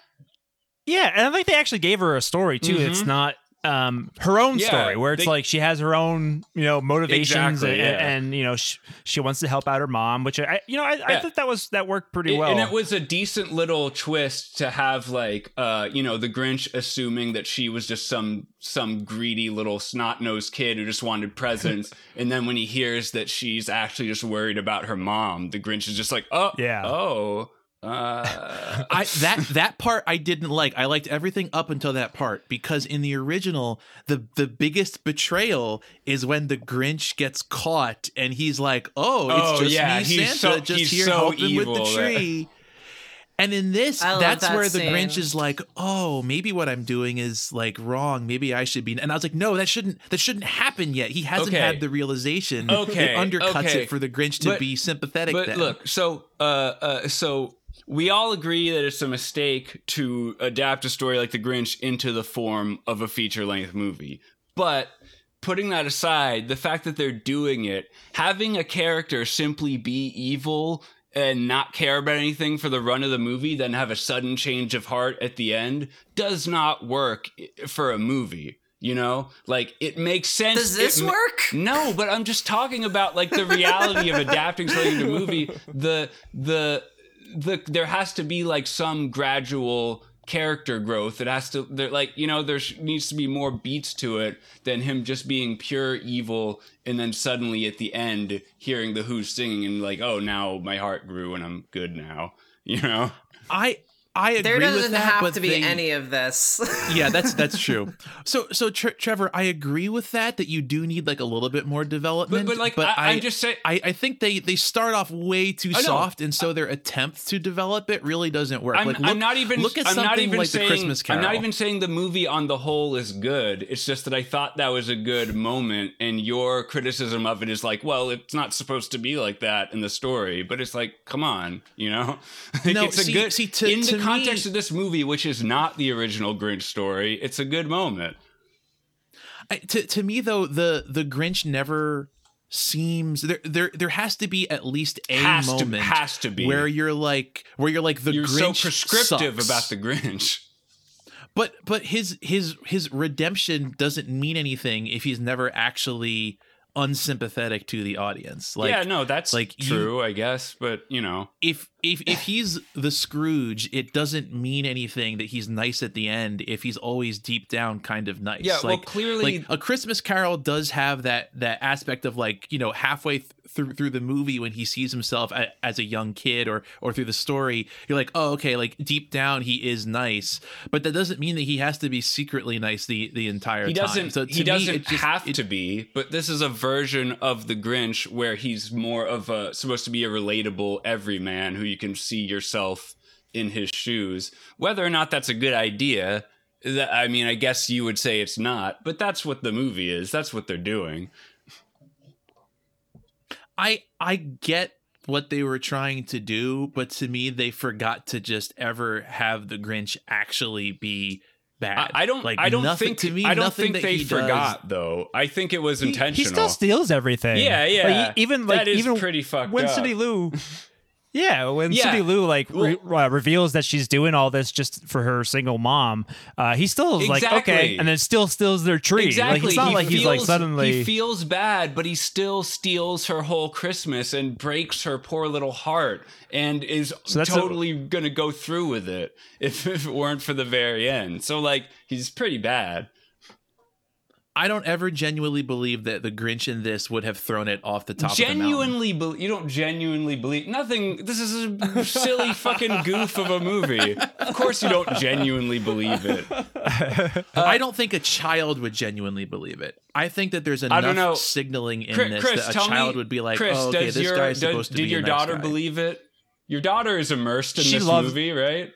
yeah, and I think they actually gave her a story too. It's Mhm. not um her own Yeah, story where it's they- like she has her own you know motivations Exactly, and, yeah. and you know she, she wants to help out her mom which i you know i, I thought that was that worked pretty It- well And it was a decent little twist to have like uh you know the Grinch assuming that she was just some some greedy little snot-nosed kid who just wanted presents and then when he hears that she's actually just worried about her mom the Grinch is just like oh Yeah. oh uh I that that part I didn't like. I liked everything up until that part because in the original, the the biggest betrayal is when the Grinch gets caught and he's like, "Oh, it's Oh, just yeah, me, he's Santa, so- just here so helping with the evil that- tree." And in this, I that's that where the scene. Grinch is like, "Oh, maybe what I'm doing is like wrong. Maybe I should be." And I was like, "No, that shouldn't that shouldn't happen yet. He hasn't Okay. had the realization. Okay, it undercuts okay. it for the Grinch to But- be sympathetic." But then. look, so uh, uh, so we all agree that it's a mistake to adapt a story like The Grinch into the form of a feature length movie. But putting that aside, the fact that they're doing it, having a character simply be evil and not care about anything for the run of the movie, then have a sudden change of heart at the end, does not work for a movie. You know, like it makes sense. Does this It work? no, but I'm just talking about like the reality of adapting something to a movie. The the the there has to be like some gradual character growth. It has to there like you know there needs to be more beats to it than him just being pure evil and then suddenly at the end hearing the Who singing and like oh now my heart grew and I'm good now. You know. I I agree There doesn't that, have to be they- any of this. yeah, that's that's true. So so Tre- Trevor, I agree with that that you do need like a little bit more development. But but like I, I'm just saying I, I think they they start off way too I know. soft, and so their attempt to develop it really doesn't work. I'm, like, I'm not even. look at I'm something not even like saying, the Christmas Carol. I'm not even saying the movie on the whole is good. It's just that I thought that was a good moment, and your criticism of it is like, well, it's not supposed to be like that in the story. But it's like, come on, you know, Like, No, it's a good see, to- in to the context of this movie, which is not the original Grinch story. It's a good moment. I, to to me though the the Grinch never seems there there there has to be at least a Has to- moment has to be. where you're like where you're like the You're so prescriptive sucks. about the Grinch. But but his his his redemption doesn't mean anything if he's never actually unsympathetic to the audience. Like yeah, no, that's like, like you- true, I guess. But you know, if if if he's the Scrooge, it doesn't mean anything that he's nice at the end if he's always deep down kind of nice. Yeah, well, like, clearly- like a Christmas Carol does have that that aspect of like you know halfway th- through through the movie when he sees himself a, as a young kid or or through the story, you're like, oh okay, like deep down he is nice, but that doesn't mean that he has to be secretly nice the the entire he time. doesn't So to he doesn't it just- have it- to be but this is a version of the grinch where he's more of a supposed to be a relatable everyman who you can see yourself in his shoes. Whether or not that's a good idea that, i mean i guess you would say it's not but that's what the movie is. That's what they're doing I I get what they were trying to do, but to me they forgot to just ever have the Grinch actually be bad. I, I don't like i don't nothing, think to me i don't think that they he does- forgot though i think it was He- intentional He, still steals everything. Yeah, yeah. e- even like That is even pretty fucked when up. Cindy Lou. Yeah, when Yeah. Cindy Lou like re- uh, reveals that she's doing all this just for her single mom, uh, he still is like okay, and then still steals their tree. Exactly. Like it's not He like he's like feels- suddenly. he feels bad, but he still steals her whole Christmas and breaks her poor little heart, and is So that's a- totally gonna go through with it if, if it weren't for the very end. So like he's pretty bad. I don't ever genuinely believe that the Grinch in this would have thrown it off the top of the. Genuinely, be- you don't genuinely believe nothing. This is a silly fucking goof of a movie. Of course, you don't genuinely believe it. I don't think a child would genuinely believe it. I think that there's enough don't know. signaling in Chris, this Chris, that a child me, would be like, Chris, "Oh, okay, this your, guy's does- supposed to did your a nice daughter guy." believe it? Your daughter is immersed in She this loves- movie, right?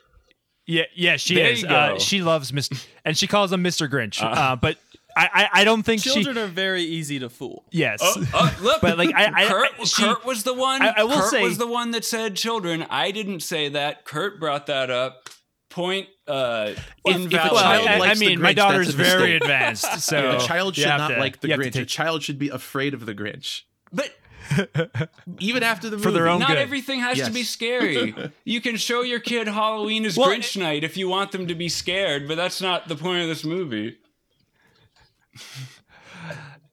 yeah, yeah, she There is. Uh, she loves Mr. and she calls him Mr. Grinch. Uh, but I, I, I don't think Children she. are very easy to fool. Yes. Uh, look, But, like, I- I- Kurt, I- she- Kurt was the one. I- I will Kurt say- was the one that said children. I didn't say that. Kurt brought that up. Point uh, invalid. child well, I, I mean, my Grinch, that's daughter's very advanced, so a child should not to- like the you have to Grinch. A child should be afraid of the Grinch, but even after the movie. For their own not good. everything has to be scary. you can show your kid Halloween is Well, Grinch night if you want them to be scared, but that's not the point of this movie.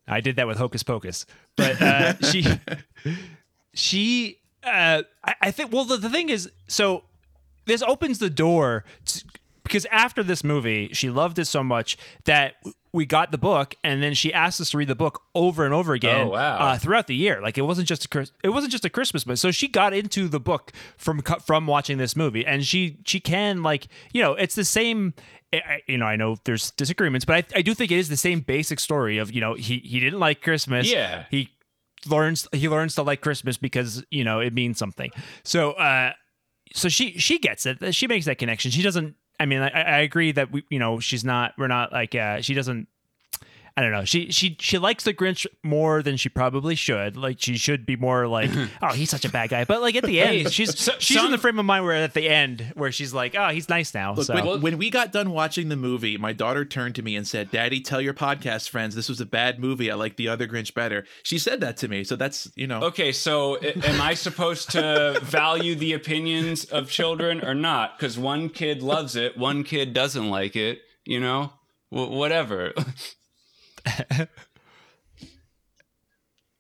I did that with Hocus Pocus, but uh, she, she, uh, I, I think. Well, the, the thing is, so this opens the door to, because after this movie, she loved it so much that we got the book, and then she asked us to read the book over and over again. Oh, wow. uh, throughout the year, like it wasn't just a it wasn't just a Christmas, but so she got into the book from from watching this movie, and she she can like you know it's the same. I- I- You know, I know there's disagreements, but I, I do think it is the same basic story of you know he he didn't like Christmas. Yeah. he learns he learns to like Christmas because you know it means something. So uh, so she she gets it. She makes that connection. She doesn't. I mean, I, I agree that we you know she's not. We're not like uh, she doesn't. I don't know. She she she likes the Grinch more than she probably should. Like she should be more like, oh, he's such a bad guy. But like at the end, she's so- she's in the frame of mind where at the end where she's like, oh, he's nice now. Look, so when, when we got done watching the movie, my daughter turned to me and said, "Daddy, tell your podcast friends this was a bad movie. I like the other Grinch better." She said that to me, so that's you know. Okay, so am I supposed to value the opinions of children or not? Because one kid loves it, one kid doesn't like it. You know, w- whatever.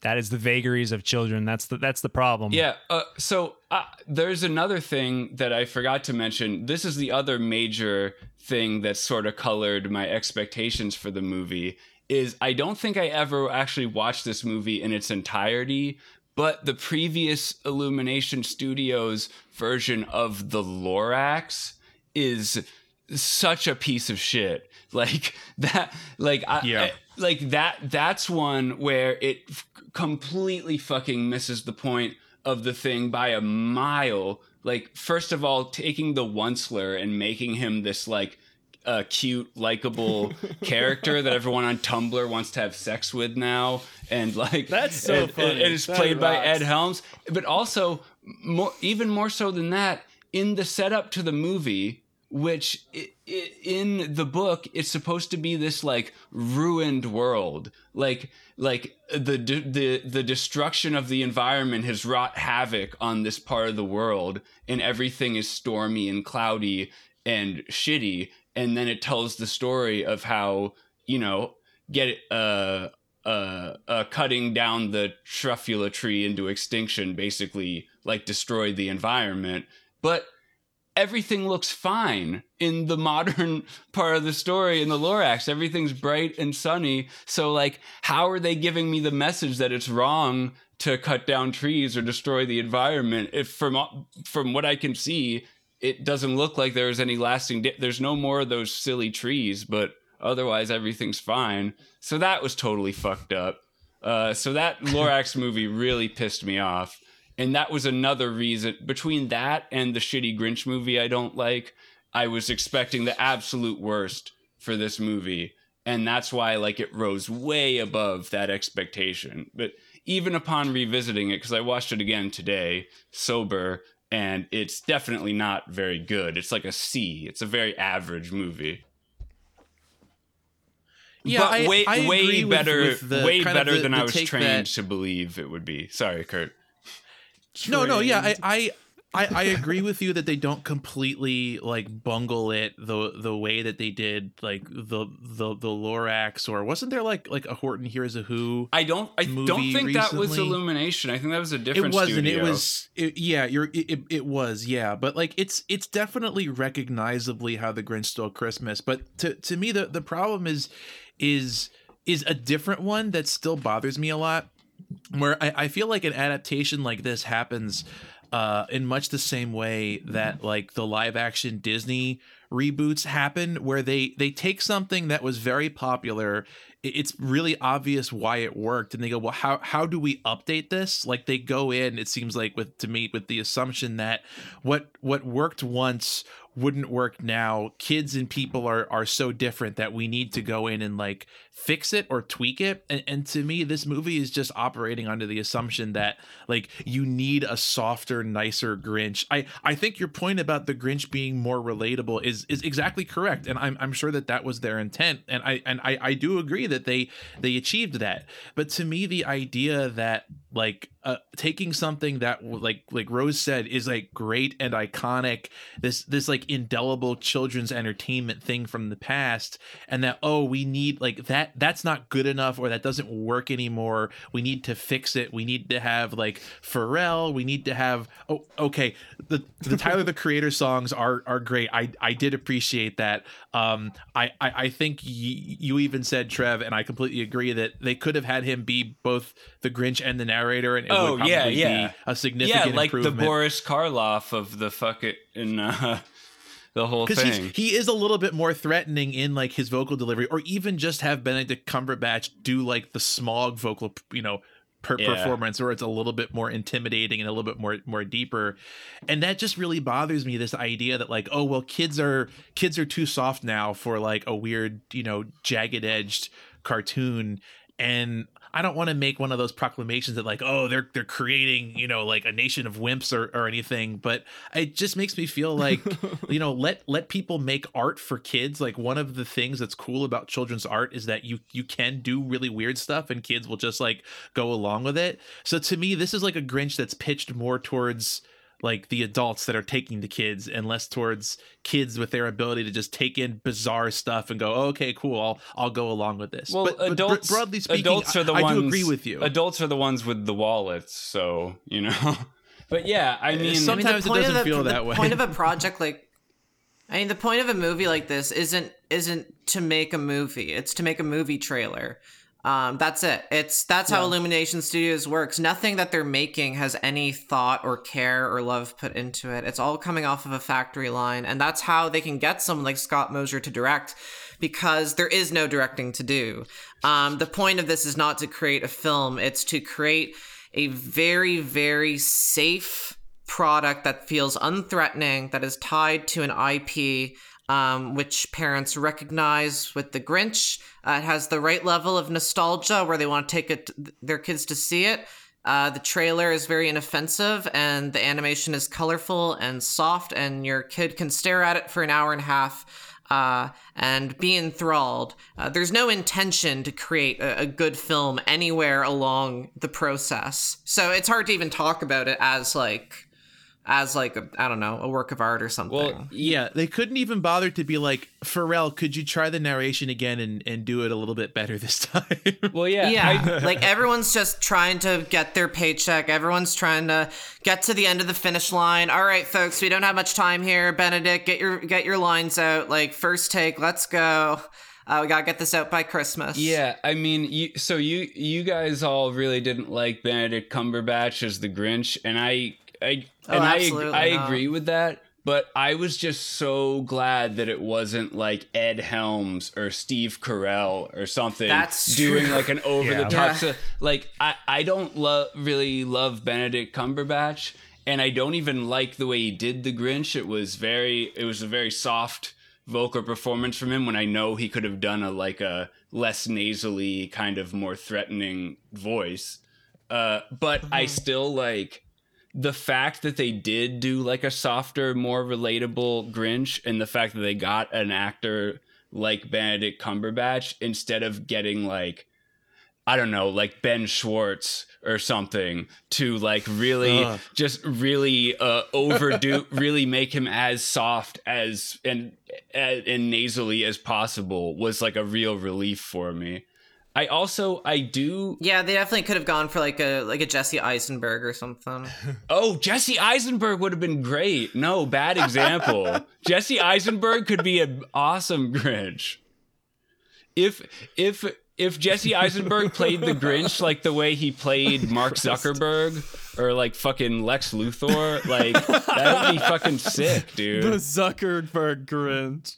that is the vagaries of children. That's the that's the problem. Yeah. Uh, so uh, there's another thing that I forgot to mention. This is the other major thing that sort of colored my expectations for the movie. Is I don't think I ever actually watched this movie in its entirety, but the previous Illumination Studios version of the Lorax is such a piece of shit. Like that. Like I, Yeah. Like that. That's one where it f- completely fucking misses the point of the thing by a mile. Like first of all, taking the Onceler and making him this like a cute, likable character that everyone on Tumblr wants to have sex with now, and like That's so and- funny. And it's That played by. Ed Helms, but also more, even more so than that, in the setup to the movie, which i- i- in the book it's supposed to be this like ruined world, like like the the the destruction of the environment has wrought havoc on this part of the world, and everything is stormy and cloudy and shitty. And then it tells the story of how you know get uh uh, uh, cutting down the truffula tree into extinction basically like destroyed the environment. But everything looks fine in the modern part of the story in the Lorax. Everything's bright and sunny. So, like, how are they giving me the message that it's wrong to cut down trees or destroy the environment? If from from what I can see, it doesn't look like there's any lasting. Di- there's no more of those silly trees, but otherwise everything's fine. So that was totally fucked up. Uh, so that Lorax movie really pissed me off. And that was another reason between that and the shitty Grinch movie I don't like, I was expecting the absolute worst for this movie. And that's why like it rose way above that expectation. But even upon revisiting it, because I watched it again today, sober, and it's definitely not very good. It's like a C. It's a very average movie. Yeah, but I- way I way agree with- better with the- way better the- than the I was trained that- to believe it would be. Sorry, Kurt. No, no, yeah, I, I, I, I agree with you that they don't completely like bungle it the the way that they did like the the the Lorax or wasn't there like like a Horton Hears a Who? I don't. I don't think that was. Illumination. I think that was a different. It wasn't. It was. It, yeah, you're. It, it, it was. Yeah, but like it's it's definitely recognizably how the Grinch stole Christmas. But to to me, the the problem is is is a different one that still bothers me a lot. Where I, I feel like an adaptation like this happens uh, in much the same way that like the live action Disney reboots happen, where they they take something that was very popular. It's really obvious why it worked, and they go, "Well, how how do we update this?" Like they go in, it seems like with to me with the assumption that what what worked once wouldn't work now. Kids and people are are so different that we need to go in and like fix it or tweak it. And, and to me, this movie is just operating under the assumption that like you need a softer, nicer Grinch. I I think your point about the Grinch being more relatable is is exactly correct, and I'm I'm sure that that was their intent, and I and I I do agree that they they achieved that. But to me, the idea that like uh, taking something that like like Rose said is like great and iconic this this like indelible children's entertainment thing from the past and that oh we need like that that's not good enough or that doesn't work anymore. We need to fix it. We need to have like Pharrell. We need to have oh okay the the Tyler the Creator songs are are great. I I did appreciate that. Um I I, I think y- you even said Trev and I completely agree that they could have had him be both the Grinch and the narrator and it Oh, would probably yeah, yeah. be a significant yeah, like the. Boris Karloff of the fucking uh, the whole thing. he is a little bit more threatening in like his vocal delivery, or even just have Benedict Cumberbatch do like the Smaug vocal, you know, per- Yeah. performance, where it's a little bit more intimidating and a little bit more more deeper, and that just really bothers me. This idea that like, oh well, kids are kids are too soft now for like a weird, you know, jagged edged cartoon, and I don't want to make one of those proclamations that like, oh, they're they're creating, you know, like a nation of wimps or, or anything. But it just makes me feel like, you know, let let people make art for kids. Like one of the things that's cool about children's art is that you you can do really weird stuff and kids will just like go along with it. So to me, this is like a Grinch that's pitched more towards like the adults that are taking the kids and less towards kids with their ability to just take in bizarre stuff and go, oh, okay, cool, I'll I'll go along with this. well, but, but bro- adults, broadly speaking, adults are the I, ones. I do agree with you. Adults are the ones with the wallets, so you know. but yeah, I uh, mean, some- I mean, Sometimes it doesn't the- feel the that way. point of a project like I mean the point of a movie like this isn't isn't to make a movie. It's to make a movie trailer. Um, that's it. It's that's how Illumination Studios works. Nothing that they're making has any thought or care or love put into it. It's all coming off of a factory line, and that's how they can get someone like Scott Mosier to direct because there is no directing to do. Um, the point of this is not to create a film; it's to create a very, very safe product that feels unthreatening, that is tied to an IP, um, which parents recognize with the Grinch. Uh, it has the right level of nostalgia where they want to take it, their kids to see it. Uh, the trailer is very inoffensive, and the animation is colorful and soft, and your kid can stare at it for an hour and a half uh, and be enthralled. Uh, there's no intention to create a, a good film anywhere along the process, so it's hard to even talk about it as like, as like a, I don't know, a work of art or something. well, yeah, they couldn't even bother to be like, Pharrell, could you try the narration again and, and do it a little bit better this time? well, yeah, yeah, like everyone's just trying to get their paycheck. Everyone's trying to get to the end of the finish line. All right, folks, we don't have much time here. Benedict, get your get your lines out. Like first take, let's go. Uh, we gotta get this out by Christmas. Yeah, I mean, you, so you you guys all really didn't like Benedict Cumberbatch as the Grinch, and I I Oh, and I I not. agree with that. But I was just so glad that it wasn't like Ed Helms or Steve Carell or something That's doing true. like an over the top. Yeah. So, like I I don't love really love Benedict Cumberbatch, and I don't even like the way he did the Grinch. It was very it was a very soft vocal performance from him when I know he could have done a like a less nasally kind of more threatening voice. Uh, but I still like the fact that they did do like a softer, more relatable Grinch, and the fact that they got an actor like Benedict Cumberbatch instead of getting like I don't know, like Ben Schwartz or something to like really Ugh. just really uh overdo really make him as soft as and and nasally as possible was like a real relief for me. I also I do Yeah, they definitely could have gone for like a like a Jesse Eisenberg or something. Oh, Jesse Eisenberg would have been great. No, bad example. Jesse Eisenberg could be an awesome Grinch. If if if Jesse Eisenberg played the Grinch like the way he played Mark Zuckerberg or like fucking Lex Luthor, like that would be fucking sick, The dude. Zuckerberg Grinch.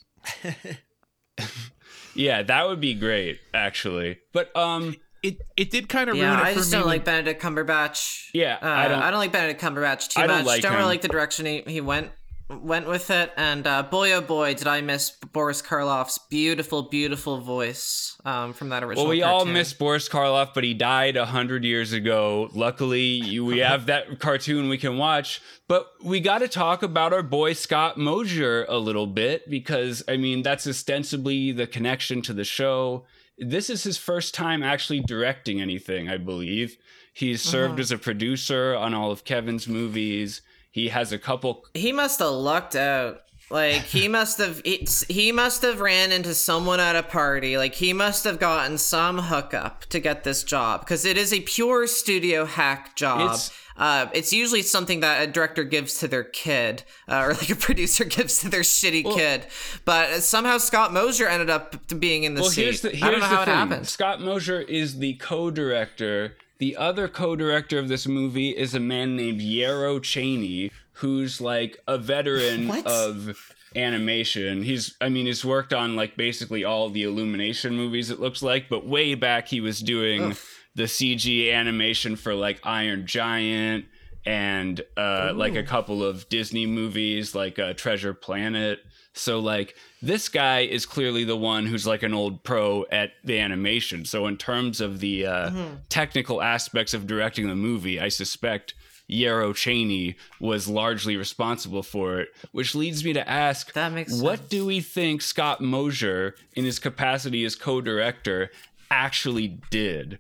Yeah, that would be great, actually. But um it it did kind of yeah, ruin it for me. I just don't when- like Benedict Cumberbatch. Yeah, uh, I don't- I don't like Benedict Cumberbatch too I don't much. like don't him. really like the direction he, he went went with it. And uh, boy, oh boy, did I miss Boris Karloff's beautiful, beautiful voice um, from that original. Well, we all cartoon. miss Boris Karloff, but he died a hundred years ago. Luckily, we have that cartoon we can watch. But we got to talk about our boy Scott Mosier a little bit because I mean that's ostensibly the connection to the show. this is his first time actually directing anything, I believe. He's served as a producer on all of Kevin's movies. He has a couple He must have lucked out. Like he must have he, he must have ran into someone at a party. Like he must have gotten some hookup to get this job because it is a pure studio hack job. It's- uh, it's usually something that a director gives to their kid, uh, or like a producer gives to their shitty kid. But somehow Scott Mosier ended up being in the Well, seat. here's the here's I don't know how thing. it happened. Scott Mosier is the co-director. The other co-director of this movie is a man named Yarrow Cheney, who's like a veteran What? of animation. He's I mean, he's worked on like basically all the Illumination movies it looks like, but way back he was doing the CG animation for like Iron Giant and uh, like a couple of Disney movies like uh, Treasure Planet. So like this guy is clearly the one who's like an old pro at the animation. So in terms of the uh, technical aspects of directing the movie, I suspect Yarrow Cheney was largely responsible for it, which leads me to ask what sense. do we think Scott Mosier in his capacity as co-director actually did?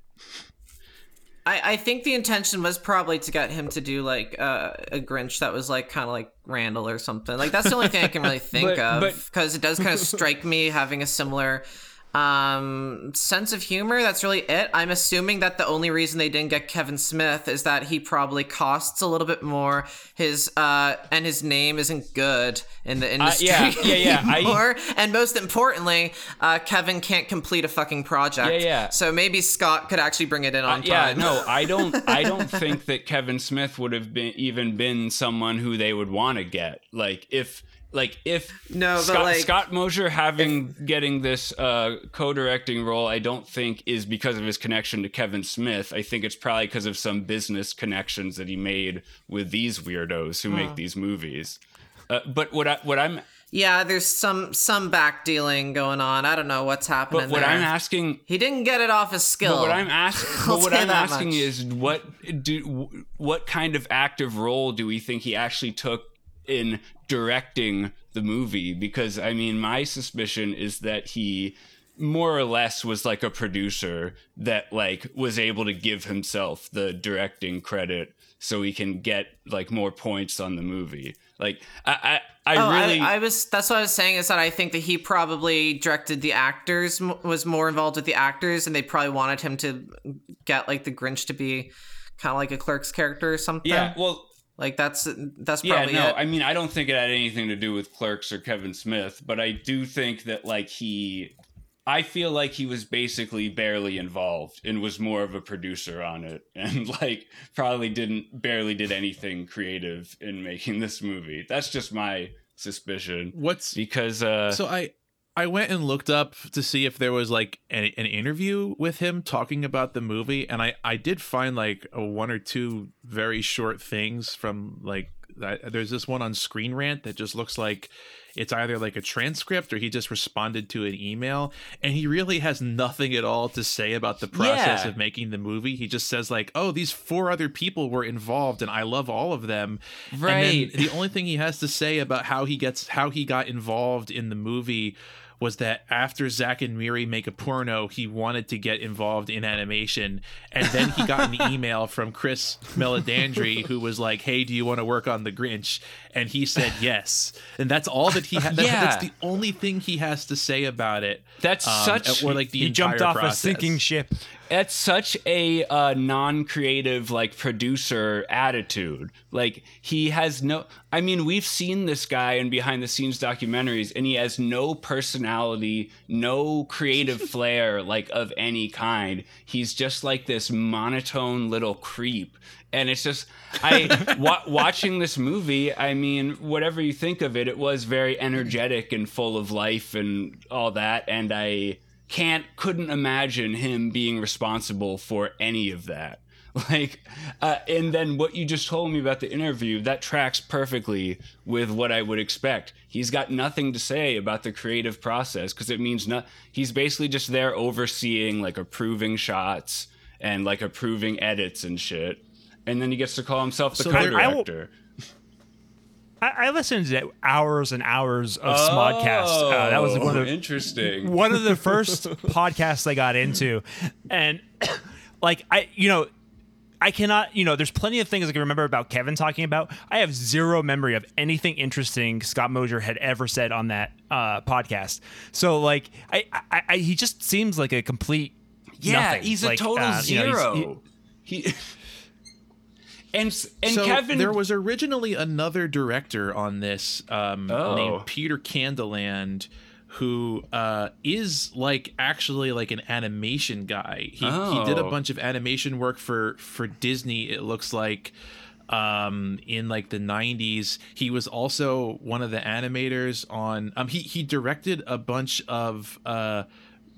I, I think the intention was probably to get him to do like uh, a Grinch that was like kind of like Randal or something. Like that's the only thing I can really think But- of because it does kind of strike me having a similar um sense of humor that's really it i'm assuming that the only reason they didn't get kevin smith is that he probably costs a little bit more his uh and his name isn't good in the industry yeah, yeah, yeah, I- and most importantly uh kevin can't complete a fucking project Yeah, yeah. so maybe scott could actually bring it in on Uh, yeah, time no, I don't. I don't think that Kevin Smith would have been even been someone who they would want to get. Like if, like if No, but, Scott, like- Scott Mosier having getting this uh, co-directing role, I don't think is because of his connection to Kevin Smith. I think it's probably because of some business connections that he made with these weirdos who make these movies. Uh, but what I what I'm Yeah, there's some some back dealing going on. I don't know what's happening but what there. I'm asking he didn't get it off his skill. But what I'm asking, but what I'm asking much. is what do what kind of active role do we think he actually took in directing the movie? Because I mean, my suspicion is that he more or less was like a producer that like was able to give himself the directing credit so he can get like more points on the movie. Like I I, I Oh, really I, I was. That's what I was saying. Is that I think that he probably directed the actors, was more involved with the actors, and they probably wanted him to get like the Grinch to be kind of like a Clerks character or something. yeah, well like that's that's probably Yeah, probably no, it. I mean, I don't think it had anything to do with Clerks or Kevin Smith, but I do think that, like, he. I feel like he was basically barely involved and was more of a producer on it and, like, probably didn't, barely did anything creative in making this movie. That's just my suspicion. What's Because, uh, so I I went and looked up to see if there was like an, an interview with him talking about the movie, and I I did find like a one or two very short things from like that. There's this one on Screen Rant that just looks like it's either like a transcript or he just responded to an email, and he really has nothing at all to say about the process Yeah. of making the movie. He just says like, "Oh, these four other people were involved, and I love all of them." Right. The only thing he has to say about how he gets how he got involved in the movie was that after Zack and Miri make a porno, he wanted to get involved in animation, and then he got an email from Chris Meledandri who was like, "Hey, do you want to work on the Grinch?" And he said yes, and that's all that he had. Yeah. That's the only thing he has to say about it. That's Um, such- or like the he jumped off process. a sinking ship. that's such a uh, non-creative like producer attitude like he has no i mean we've seen this guy in behind the scenes documentaries and he has no personality no creative flair like of any kind he's just like this monotone little creep and it's just i wa- watching this movie i mean whatever you think of it it was very energetic and full of life and all that. And i can't couldn't imagine him being responsible for any of that. Like uh, and then what you just told me about the interview that tracks perfectly with what i would expect. He's got nothing to say about the creative process because it means not he's basically just there overseeing like approving shots and like approving edits and shit and then he gets to call himself the So I co-director I, I listened to hours and hours of Smodcast. Uh, that was one Oh, of interesting. one of the first podcasts I got into, and like I, you know, I cannot, you know, there's plenty of things I can remember about Kevin talking about. I have zero memory of anything interesting Scott Mosier had ever said on that uh, podcast. So like, I, I, I, he just seems like a complete. Yeah, nothing. he's a total uh, you know, he's- zero. he, and and so Kevin there was originally another director on this um, Oh. named Peter Candeland who uh, is like actually like an animation guy. He, he did a Oh. bunch of animation work for for Disney. It looks like um in like the 90s he was also one of the animators on um he he directed a bunch of uh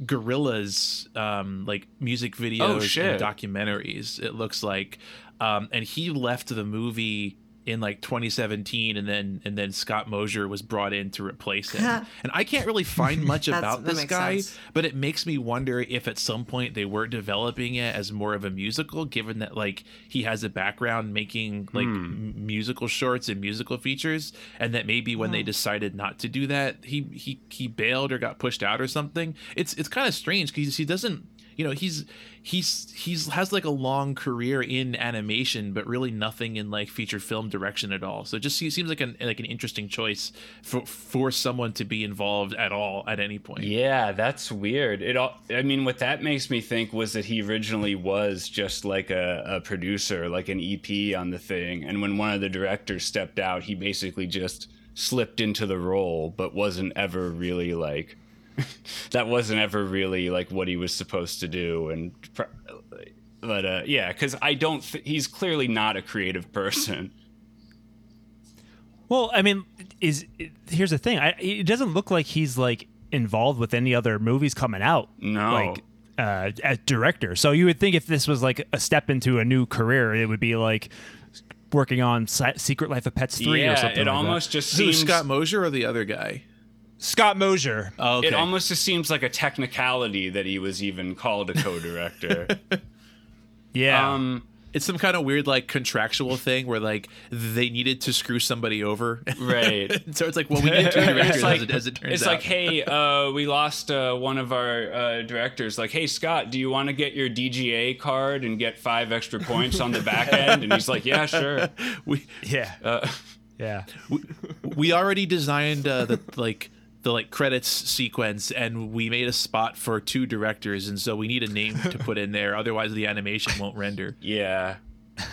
Gorillaz um like music videos Oh, and documentaries it looks like um and he left the movie in like 2017 and then and then Scott Mosier was brought in to replace him. and I can't really find much about this guy, sense. but it makes me wonder if at some point they were developing it as more of a musical given that like he has a background making like m- musical shorts and musical features and that maybe when they decided not to do that he he he bailed or got pushed out or something. It's it's kind of strange cuz he doesn't you know he's he's he's has like a long career in animation but really nothing in like feature film direction at all. So it just seems like an like an interesting choice for for someone to be involved at all at any point. Yeah, that's weird. It all I mean what that makes me think was that he originally was just like a, a producer, like an EP on the thing, and when one of the directors stepped out, he basically just slipped into the role but wasn't ever really like that wasn't ever really like what he was supposed to do and but uh yeah, cuz I don't th- he's clearly not a creative person. Well, I mean, is here's the thing. I, it doesn't look like he's like involved with any other movies coming out. No. like uh, as director. So you would think if this was like a step into a new career, it would be like working on Si- Secret Life of Pets three yeah, or something. it like almost just who's seems Scott Mosier or the other guy that. Scott Mosier. oh okay It almost just seems like a technicality that he was even called a co-director. yeah. um, it's some kind of weird like contractual thing where like they needed to screw somebody over right. so it's like well we need two directors like, as, it, as it turns it's out like, hey, uh, we lost uh, one of our uh, directors. Like, hey, Scott, do you want to get your DGA card and get five extra points on the back end? And he's like, yeah, sure. we yeah. Uh, yeah. we already designed uh, the like the like credits sequence and we made a spot for two directors and so we need a name to put in there otherwise the animation won't render yeah.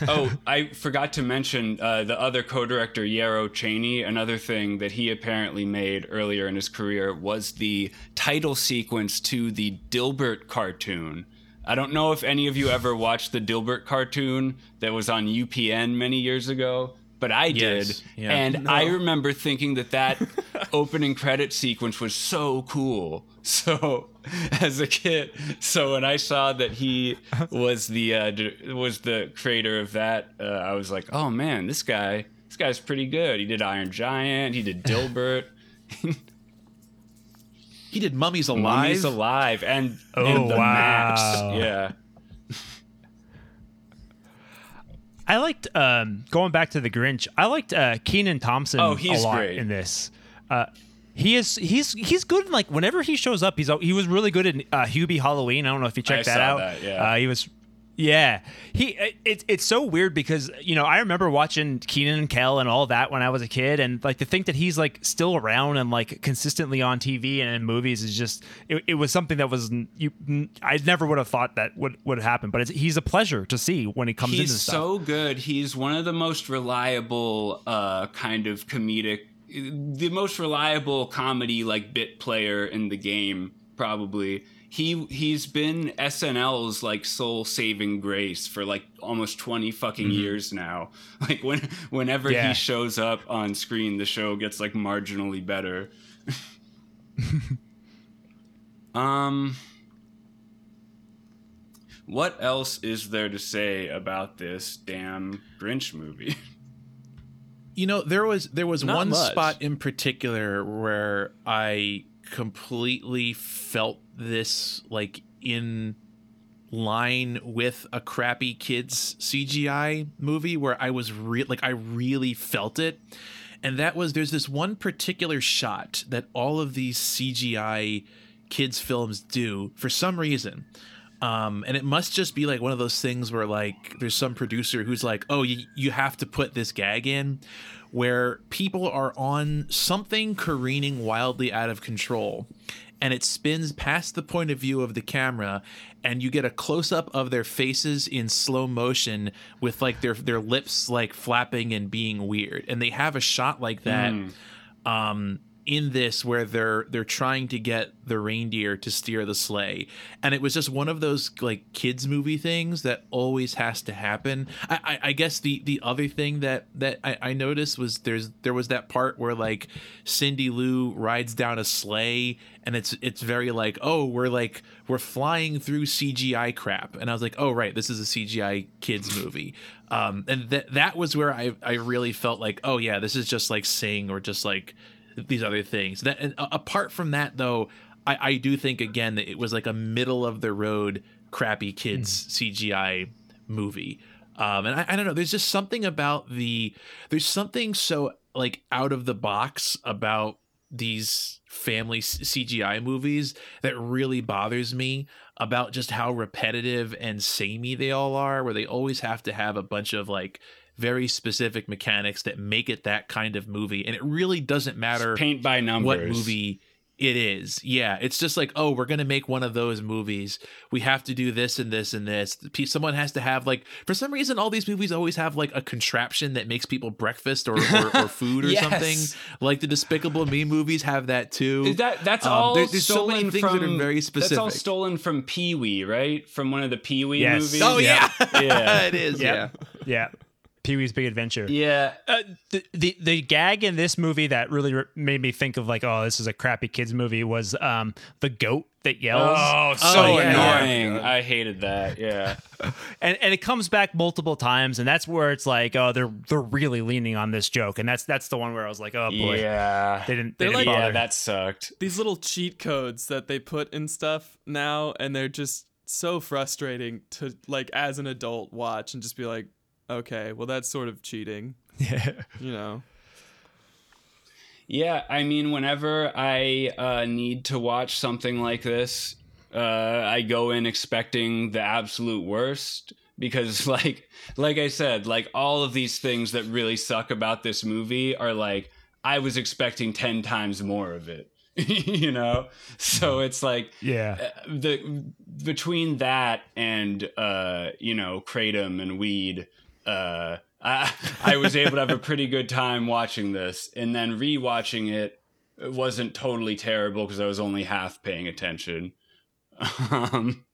oh, I forgot to mention uh, the other co-director Yarrow Cheney. Another thing that he apparently made earlier in his career was the title sequence to the Dilbert cartoon. I don't know if any of you ever watched the Dilbert cartoon that was on UPN many years ago, but I did, Yes, yeah. and I remember thinking that that opening credit sequence was so cool. So, as a kid, so when I saw that he was the uh, was the creator of that, uh, I was like, oh man, this guy, this guy's pretty good. He did Iron Giant, he did Dilbert, he did mummies alive Mummies Alive, and Oh, and the Max. Yeah, I liked um, going back to the Grinch. I liked uh, Kenan Thompson Oh, he's a lot great. in this. Uh, he is he's he's good. In, like whenever he shows up, he's he was really good in uh, Hubie Halloween. I don't know if you checked I that out. that, yeah. uh, he was. Yeah, he it, it's so weird because you know I remember watching Kenan and Kel and all that when I was a kid, and like to think that he's like still around and like consistently on TV and in movies is just it, it was something that was you I never would have thought that would would happen, but it's, he's a pleasure to see when he comes into he's stuff. so good. He's one of the most reliable uh, kind of comedic, the most reliable comedy like bit player in the game, probably. He he's been SNL's like soul saving grace for like almost twenty fucking years now. Like when whenever Yeah. he shows up on screen, the show gets like marginally better. um. What else is there to say about this damn Grinch movie? you know there was there was Not one much. spot in particular where i completely felt this like in line with a crappy kids cgi movie where i was real like i really felt it and that was there's this one particular shot that all of these CGI kids films do for some reason. Um, and it must just be like one of those things where like there's some producer who's like, oh, you, you have to put this gag in, where people are on something careening wildly out of control, and it spins past the point of view of the camera, and you get a close up of their faces in slow motion with like their their lips like flapping and being weird, and they have a shot like that. Um, in this where they're they're trying to get the reindeer to steer the sleigh. And it was just one of those like kids movie things that always has to happen. I i, I guess the the other thing that that I, I noticed was there's there was that part where like cindy lou rides down a sleigh and it's it's very like oh we're like we're flying through cgi crap. And i was like oh right this is a cgi kids movie. Um and that that was where i i really felt like oh yeah this is just like sing or just like these other things. That and apart from that, though, I, I do think again that it was like a middle of the road crappy kids CGI movie. Um, and I, I don't know. There's just something about the. There's something so like out of the box about these family CGI movies that really bothers me about just how repetitive and samey they all are, where they always have to have a bunch of like very specific mechanics that make it that kind of movie. And it really doesn't matter Paint by numbers. what movie it is. Yeah, it's just like, oh, we're gonna make one of those movies. We have to do this and this and this. Someone has to have like, for some reason, all these movies always have like a contraption that makes people breakfast or or, or food or Yes. something. Like the Despicable Me movies have that too. Is that that's Um, all there- there's so many things from, that are very specific. That's all stolen from Pee Wee, right? From one of the Pee Wee Yes. movies. Oh yeah, Yeah. it is. Yep. Yeah. Yeah. Pee Wee's Big Adventure. yeah. Uh, the, the the gag in this movie that really re- made me think of like, oh, this is a crappy kids movie was um the goat that yells. Oh, so yeah. annoying. I hated that. Yeah. and and it comes back multiple times, and that's where it's like, oh, they're they're really leaning on this joke, and that's that's the one where I was like, oh boy, Yeah. they didn't they They're didn't like- yeah, bother. that sucked. These little cheat codes that they put in stuff now, and they're just so frustrating to like as an adult watch and just be like, okay, well that's sort of cheating, yeah. you know. Yeah, I mean, whenever I uh, need to watch something like this, uh, I go in expecting the absolute worst because, like, like I said, like all of these things that really suck about this movie are like I was expecting ten times more of it. you know, so it's like Yeah. uh, the between that and uh you know kratom and weed uh I, I was able to have a pretty good time watching this and then rewatching it it wasn't totally terrible because i was only half paying attention um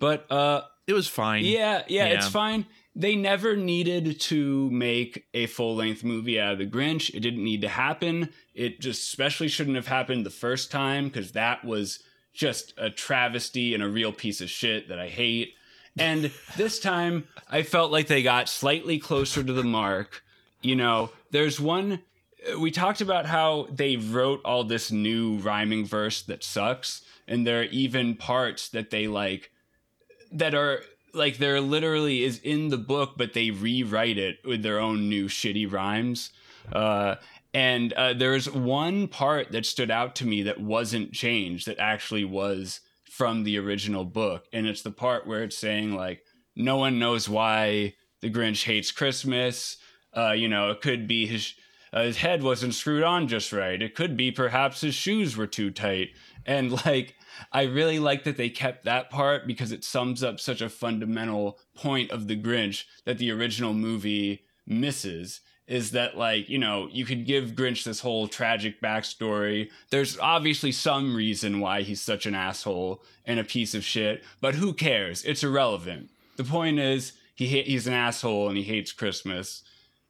but uh It was fine. yeah, yeah, it's fine. They never needed to make a full length movie out of The Grinch. It didn't need to happen. It just especially shouldn't have happened the first time because that was just a travesty and a real piece of shit that I hate. And this time, I felt like they got slightly closer to the mark. You know, there's one. We talked about how they wrote all this new rhyming verse that sucks, and there are even parts that they like that are like there literally is in the book, but they rewrite it with their own new shitty rhymes. Uh, and uh, there's one part that stood out to me that wasn't changed, that actually was from the original book, and it's the part where it's saying like, "No one knows why the Grinch hates Christmas." Uh, you know, it could be his uh, his head wasn't screwed on just right. It could be perhaps his shoes were too tight, and like I really like that they kept that part because it sums up such a fundamental point of the Grinch that the original movie misses. Is that like, you know, you could give Grinch this whole tragic backstory. There's obviously some reason why he's such an asshole and a piece of shit, but who cares? It's irrelevant. The point is, he he's an asshole and he hates Christmas.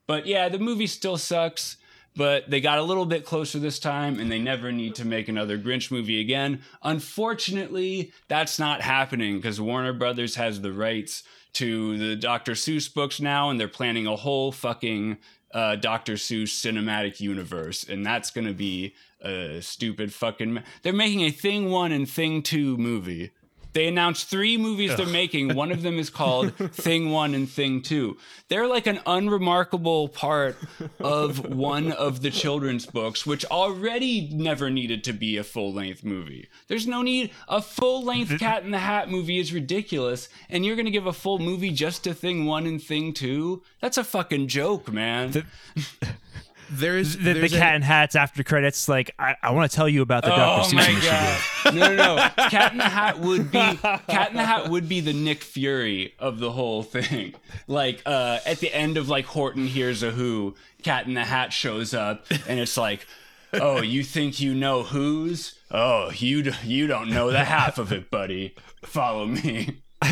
But yeah, the movie still sucks but they got a little bit closer this time and they never need to make another Grinch movie again. Unfortunately, that's not happening because Warner Brothers has the rights to the Dr. Seuss books now and they're planning a whole fucking uh, Dr. Seuss cinematic universe. And that's going to be a stupid fucking. They're making a Thing 1 and Thing 2 movie. They announced three movies they're making. One of them is called Thing One and Thing Two. They're like an unremarkable part of one of the children's books, which already never needed to be a full length movie. There's no need. A full length Cat in the Hat movie is ridiculous, and you're going to give a full movie just to Thing One and Thing Two? That's a fucking joke, man. There's The, the cat a- and hats after credits. Like I, I want to tell you about the Oh Dr. my Seuss initiative. god! No, no, no. Cat in the Hat would be Cat in the Hat would be the Nick Fury of the whole thing. Like uh, at the end of like Horton Hears a Who, Cat in the Hat shows up, and it's like, oh, you think you know who's? Oh, you you don't know the half of it, buddy. Follow me.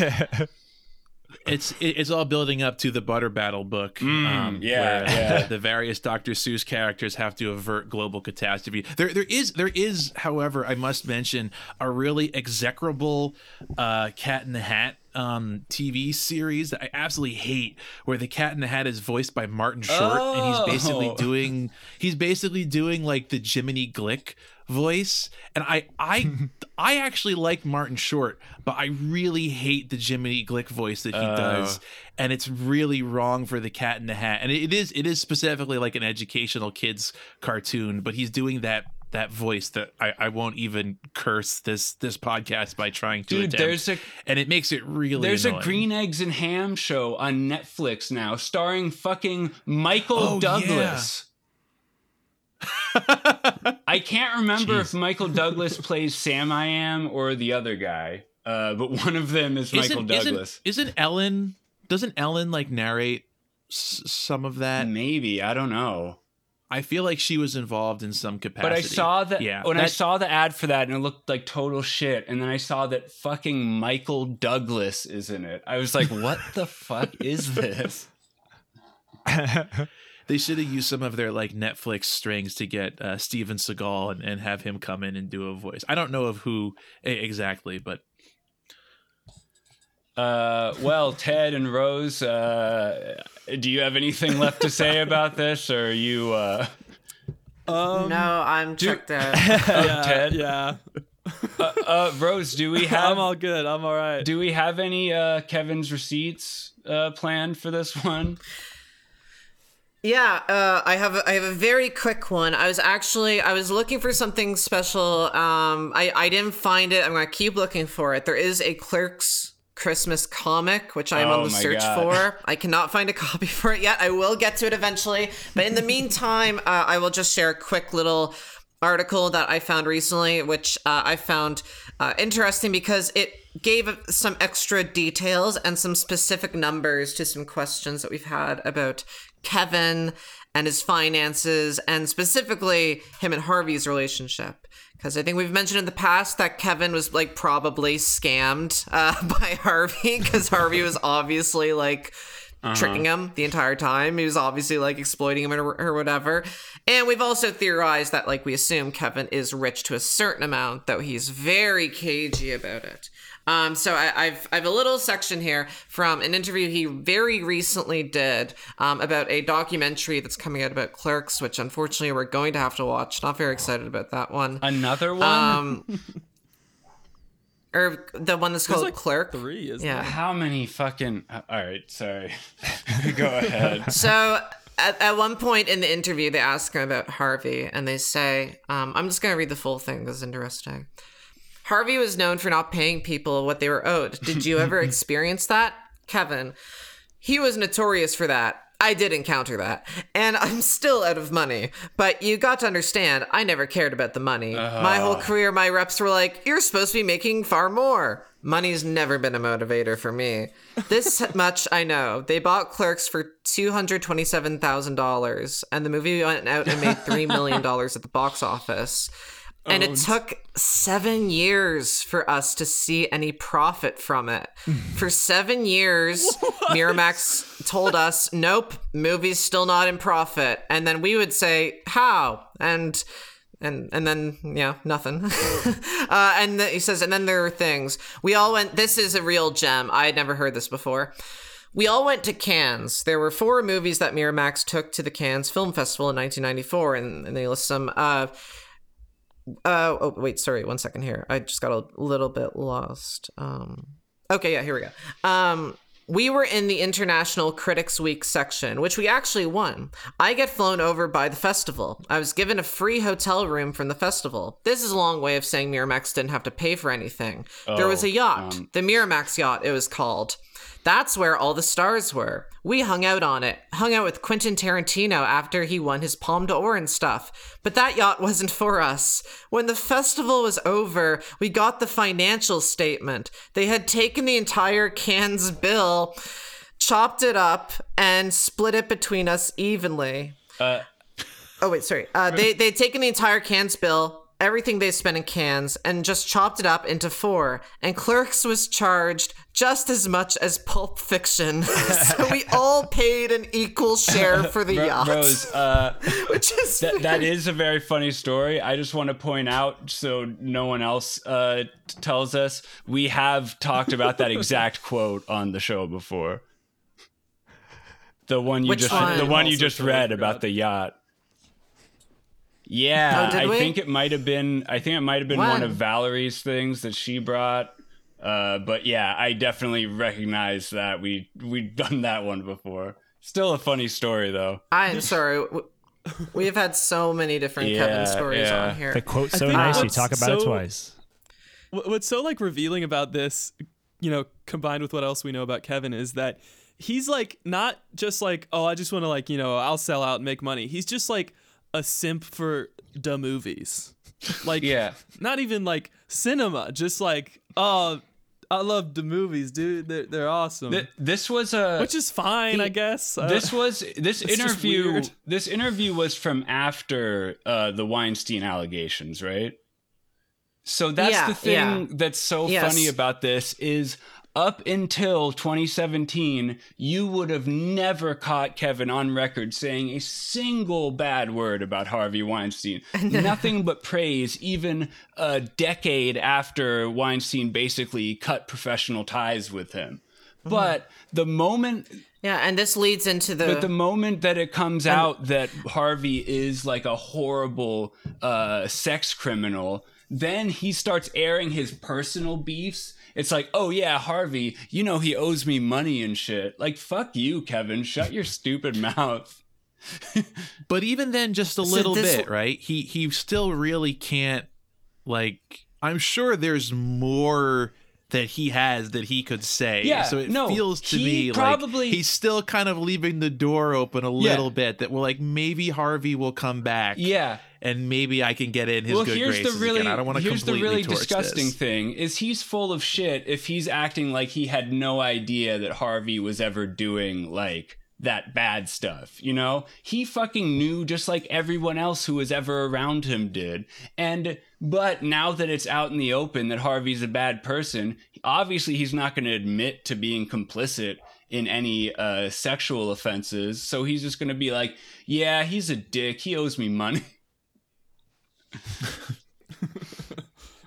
it's it's all building up to the butter battle book um, Mm, yeah, where yeah. The, various dr seuss characters have to avert global catastrophe there there is there is however i must mention a really execrable uh cat in the hat um tv series that i absolutely hate where the cat in the hat is voiced by martin short and he's basically Oh. doing he's basically doing like the jiminy glick voice and i i i actually like martin short but i really hate the jiminy glick voice that he oh. does and it's really wrong for the cat in the hat and it is it is specifically like an educational kids cartoon but he's doing that that voice that I, I won't even curse this this podcast by trying to Dude, attempt. there's a and it makes it really there's annoying. a green eggs and ham show on Netflix now, starring fucking Michael Oh, Douglas. I can't remember if Michael Douglas plays Sam I Am or the other guy, uh, but one of them is Michael isn't, Douglas. Isn't, isn't Ellen doesn't Ellen like narrate s- some of that? Maybe I don't know, I feel like she was involved in some capacity. but I saw that Yeah, when I saw the ad for that, and it looked like total shit. And then I saw that fucking Michael Douglas is in it. I was like, what the fuck is this? they should have used some of their like Netflix strings to get uh, Steven Seagal and, and have him come in and do a voice. I don't know of who exactly, but Uh, well, Ted and Rose, uh, do you have anything left to say about this, or are you? Uh, Um, no, I'm checked out. yeah, Ted? Yeah. uh, Rose, do we have? I'm all good. I'm all right. do we have any uh, Kevin's receipts uh, planned for this one? Yeah, uh, I have a, I have a very quick one. I was actually I was looking for something special. Um, I I didn't find it. I'm gonna keep looking for it. There is a Clerks Christmas comic, which I am Oh on the search God. for. I cannot find a copy for it yet. I will get to it eventually. But in the meantime, uh, I will just share a quick little article that I found recently, which uh, I found uh, interesting because it gave some extra details and some specific numbers to some questions that we've had about Kevin and his finances, and specifically him and Harvey's relationship. Because I think we've mentioned in the past that Kevin was like probably scammed uh, by Harvey, because Harvey was obviously like tricking him the entire time. He was obviously like exploiting him or, or whatever. And we've also theorized that like we assume Kevin is rich to a certain amount, though he's very cagey about it. Um, so I, I've I have a little section here from an interview he very recently did um, about a documentary that's coming out about clerks, which unfortunately we're going to have to watch. Not very excited about that one. Another one? Um, or the one that's There's called like Clerk. three, isn't Yeah. How many fucking? uh, All right, sorry. Go ahead. So at, at one point in the interview, they ask him about Harvey, and they say, um, I'm just going to read the full thing. This is interesting. Harvey was known for not paying people what they were owed. Did you ever experience that? Kevin, he was notorious for that. I did encounter that. And I'm still out of money. But you got to understand, I never cared about the money. My whole uh-huh. career, my reps were like, you're supposed to be making far more. Money's never been a motivator for me. This much I know. They bought Clerks for $227,000, and the movie went out and made $3 million at the box office. And it took seven years for us to see any profit from it. For seven years, Miramax told us, nope, movie's still not in profit. And then we would say, how? And and and then yeah nothing uh, and then he says and then there are things we all went this is a real gem i had never heard this before we all went to Cannes. There were four movies that Miramax took to the Cannes Film Festival in 1994, and, and they list some. Uh, Uh, oh, wait, sorry, one second here. I just got a little bit lost. Um, okay, yeah, here we go. Um, we were in the International Critics Week section, which we actually won. I get flown over by the festival. I was given a free hotel room from the festival. This is a long way of saying Miramax didn't have to pay for anything. there was a yacht, the Miramax yacht, it was called. That's where all the stars were. We hung out on it, hung out with Quentin Tarantino after he won his Palme d'Or and stuff. But that yacht wasn't for us. When the festival was over, we got the financial statement. They had taken the entire Cannes bill, chopped it up, and split it between us evenly. Uh, Oh wait, sorry. Uh, they they'd taken the entire Cannes bill, everything they spent in Cannes, and just chopped it up into four. And Clerks was charged just as much as Pulp Fiction, so we all paid an equal share for the yacht, Rose, uh, which is that, that is a very funny story. I just want to point out, so no one else uh, tells us, we have talked about that exact quote on the show before. The one you Which just one? the one you just read about the yacht. Yeah, Oh, I we? think it might have been. I think it might have been one of Valerie's things that she brought. Uh, but yeah, I definitely recognize that we we've done that one before. Still a funny story though. I'm sorry. We have had so many different Yeah, Kevin stories yeah. on here. The quote's so nice, you talk about it twice. What's so like revealing about this, you know, combined with what else we know about Kevin is that he's like not just like, oh, I just want to like, you know, I'll sell out and make money. He's just like a simp for the movies. Like Yeah. not even like cinema, just like, oh, I love the movies, dude. They're they're awesome. Th- this was a Which is fine, I guess. Uh, this was this interview this interview was from after uh, the Weinstein allegations, right? So that's Yeah, the thing yeah. that's so Yes. funny about this is up until 2017, you would have never caught Kevin on record saying a single bad word about Harvey Weinstein. Nothing but praise, even a decade after Weinstein basically cut professional ties with him. Mm-hmm. But the moment yeah, and this leads into the. but the moment that it comes out that Harvey is like a horrible uh, sex criminal, then he starts airing his personal beefs. It's like, oh yeah, Harvey, you know he owes me money and shit. Like, fuck you, Kevin. Shut your stupid mouth. But even then, just a little this- bit, right? He he still really can't. Like, I'm sure there's more that he has that he could say. Yeah, So it no, feels to he me probably- like he's still kind of leaving the door open a Yeah. little bit. That well, like maybe Harvey will come back. Yeah. And maybe I can get in his well, good here's the graces really again. I don't want to here's the really disgusting this. thing is he's full of shit if he's acting like he had no idea that Harvey was ever doing like that bad stuff. You know, he fucking knew just like everyone else who was ever around him did. And but now that it's out in the open that Harvey's a bad person, obviously he's not going to admit to being complicit in any uh, sexual offenses. So he's just going to be like, "Yeah, he's a dick. He owes me money."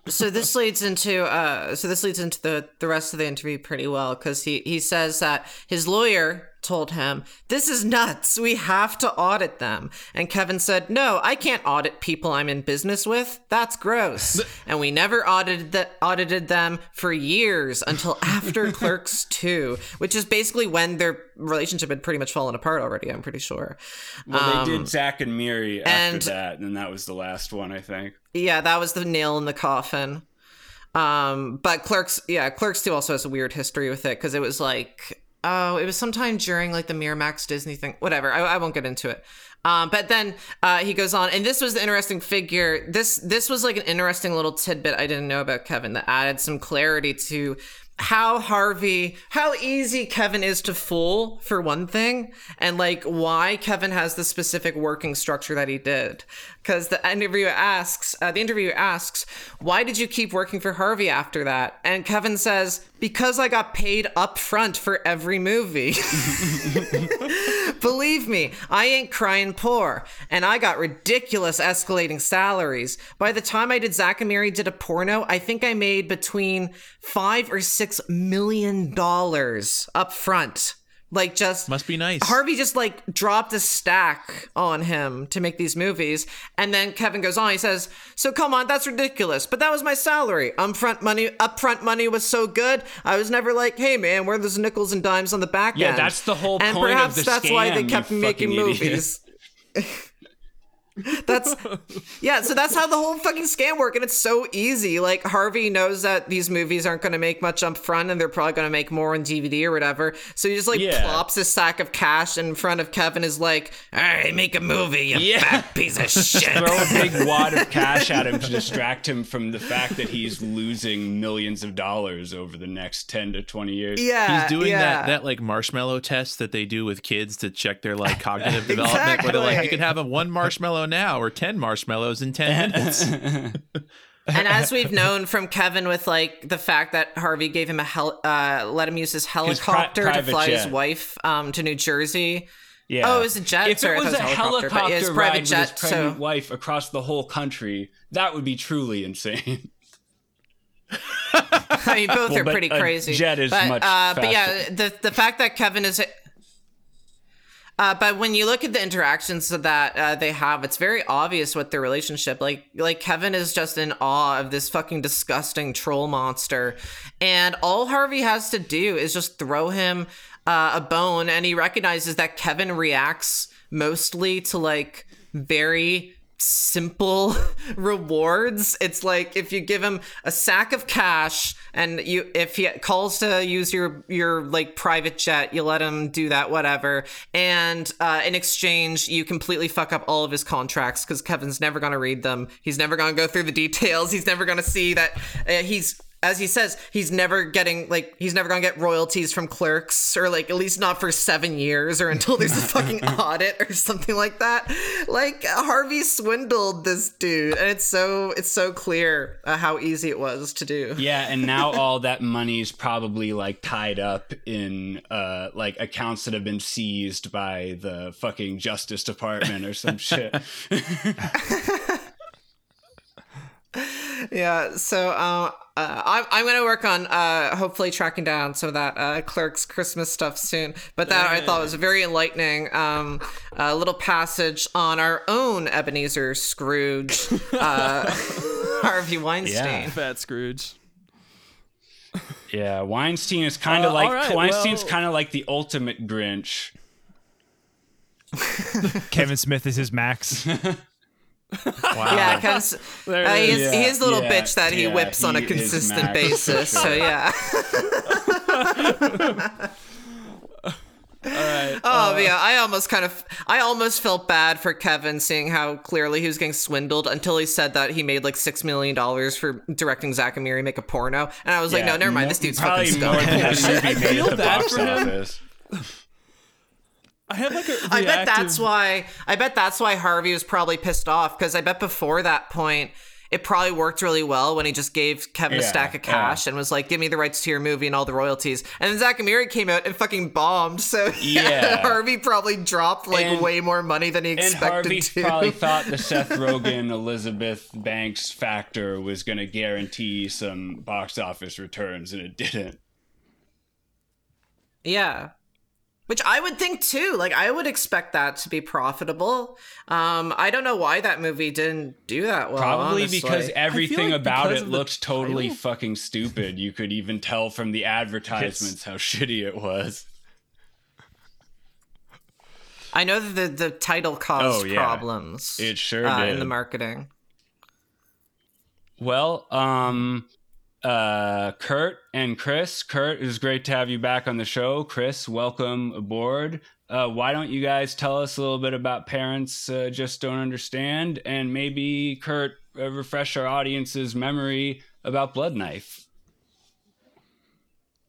so this leads into uh so this leads into the the rest of the interview pretty well because he he says that his lawyer told him this is nuts. We have to audit them. And kevin said no i can't audit people i'm in business with. That's gross. And we never audited the, audited them for years until after clerks 2 which is basically when their relationship had pretty much fallen apart already i'm pretty sure. Well, they did Zack and Miri after and- that, and then that was the last one, I think. Yeah, that was the nail in the coffin. Um, but Clerks, yeah, Clerks 2 also has a weird history with it because it was like, oh, it was sometime during like the Miramax Disney thing. Whatever, I, I won't get into it. Um, but then uh, he goes on, and this was the interesting figure. This this was like an interesting little tidbit I didn't know about Kevin that added some clarity to how Harvey, how easy Kevin is to fool for one thing, and like why Kevin has the specific working structure that he did. Because the interviewer asks, uh, the interviewer asks, why did you keep working for Harvey after that? And Kevin says, because I got paid up front for every movie. Believe me, I ain't crying poor, and I got ridiculous escalating salaries. By the time I did Zack and Miri did a porno, I think I made between five or six million dollars up front Like just Must be nice. Harvey just like dropped a stack on him to make these movies, and then Kevin goes on. He says, "So come on, that's ridiculous. But that was my salary. Upfront money. Upfront money was so good. I was never like, hey man, where are those nickels and dimes on the back Yeah, end? that's the whole and point of perhaps the that's why they scam, kept making idiot. movies." That's yeah, so that's how the whole fucking scam work, and it's so easy. Like Harvey knows that these movies aren't going to make much up front, and they're probably going to make more on DVD or whatever. So he just like Yeah. plops a sack of cash in front of Kevin, is like, "All right, make a movie, you Yeah. fat piece of shit." Throw a big wad of cash at him to distract him from the fact that he's losing millions of dollars over the next 10 to 20 years. yeah, He's doing yeah. that that like marshmallow test that they do with kids to check their like cognitive development. Where they're like, you can have a one marshmallow now or ten marshmallows in ten minutes. and as we've known from Kevin with like the fact that Harvey gave him a hel- uh, let him use his helicopter to private fly his wife um, to New Jersey. Yeah. Oh, it was a jet. If Sorry, it was a it was a helicopter, helicopter but his ride private with jet, his pregnant so- wife across the whole country, that would be truly insane. I mean, both are pretty crazy. jet is but, much uh, But yeah, the the fact that Kevin is. Uh, but when you look at the interactions that uh, they have, it's very obvious what their relationship like. Like Kevin is just in awe of this fucking disgusting troll monster, and all Harvey has to do is just throw him uh, a bone, and he recognizes that Kevin reacts mostly to like very simple rewards. It's like if you give him a sack of cash and you if he calls to use your your like private jet, you let him do that whatever. And uh, in exchange, you completely fuck up all of his contracts cuz Kevin's never going to read them. He's never going to go through the details. He's never going to see that uh, he's as he says, he's never getting like he's never gonna get royalties from clerks, or like at least not for seven years, or until there's a fucking audit or something like that. Like Harvey swindled this dude, and it's so it's so clear uh, how easy it was to do. Yeah, and now all that money's probably like tied up in uh like accounts that have been seized by the fucking Justice Department or some shit. Yeah, so um, uh, I'm I'm gonna work on uh, hopefully tracking down some of that uh, Clerks Christmas stuff soon. But that I thought was very enlightening um, uh, little passage on our own Ebenezer Scrooge, uh, Harvey Weinstein. Fat Scrooge. Yeah, Weinstein is kind of Uh, like all right, Weinstein's well- kind of like the ultimate Grinch. Kevin Smith is his Max. Wow. Yeah, because There it uh, he is. is, he is the little Yeah, bitch that he yeah, whips on a consistent Max, for basis. So yeah. All right. Oh yeah, I almost kind of, I almost felt bad for Kevin seeing how clearly he was getting swindled until he said that he made like six million dollars for directing Zack and Miri make a porno, and I was like, no, never mind, mo- this dude's fucking more stoned. than that feel bad box for him. Office. I have like a I bet that's why. I bet that's why Harvey was probably pissed off because I bet before that point. It probably worked really well when he just gave Kevin a stack of cash and was like, "Give me the rights to your movie and all the royalties." And then Zack and Miri came out and fucking bombed. So Yeah. Harvey probably dropped like And- way more money than he expected. And Harvey to. probably thought the Seth Rogen Elizabeth Banks factor was going to guarantee some box office returns, and it didn't. Yeah. Which I would think too. Like I would expect that to be profitable. Um, I don't know why that movie didn't do that well. Probably honestly. because everything like about because it of looked totally title? fucking stupid. You could even tell from the advertisements how shitty it was. I know that the, the title caused Oh, yeah. problems. It sure uh, did. in the marketing. Well, um, uh, Kurt and Chris. Kurt, it was great to have you back on the show. Chris, welcome aboard. Uh, why don't you guys tell us a little bit about Parents uh, Just Don't Understand? And maybe, Kurt, uh, refresh our audience's memory about Blood Knife.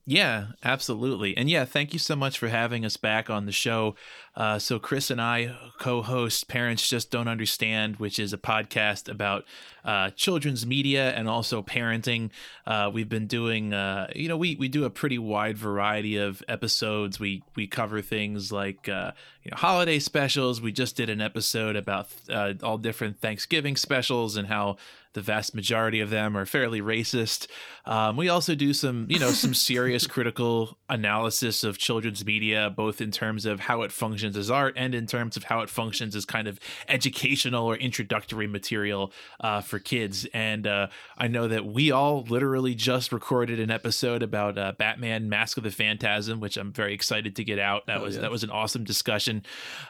Yeah, absolutely. And yeah, thank you so much for having us back on the show. Uh, so, Chris and I co host Parents Just Don't Understand, which is a podcast about uh, children's media and also parenting. Uh, we've been doing, uh, you know, we, we do a pretty wide variety of episodes. We, we cover things like, uh, you know, holiday specials. We just did an episode about uh, all different Thanksgiving specials and how the vast majority of them are fairly racist. Um, we also do some, you know, some serious critical analysis of children's media, both in terms of how it functions as art and in terms of how it functions as kind of educational or introductory material uh, for kids. And uh, I know that we all literally just recorded an episode about uh, Batman: Mask of the Phantasm, which I'm very excited to get out. That was yeah. that was an awesome discussion.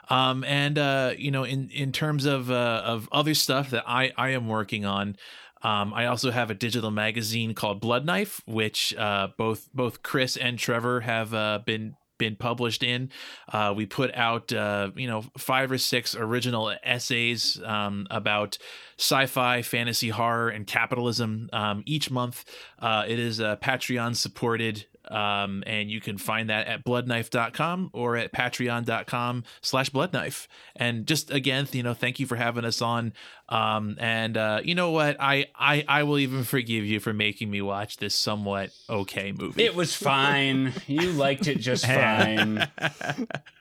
Um, and uh, you know, in in terms of uh, of other stuff that I I am working on. Um, I also have a digital magazine called Blood Knife, which uh, both both Chris and Trevor have uh, been been published in. Uh, we put out uh, you know five or six original essays um, about sci-fi, fantasy, horror, and capitalism um, each month. Uh, it is uh, Patreon supported. Um, and you can find that at bloodknife.com or at patreon.com slash bloodknife. And just again, you know, thank you for having us on. Um, and uh, you know what? I, I I will even forgive you for making me watch this somewhat okay movie. It was fine. You liked it just fine.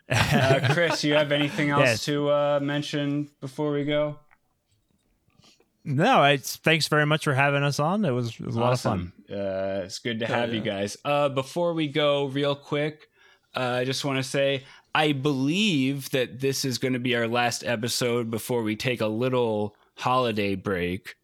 Uh, Chris, you have anything else Yes. to uh, mention before we go? No, it's thanks very much for having us on. It was, it was a lot of fun. Uh, it's good to have you guys. Uh, before we go, real quick, uh, I just want to say I believe that this is going to be our last episode before we take a little holiday break.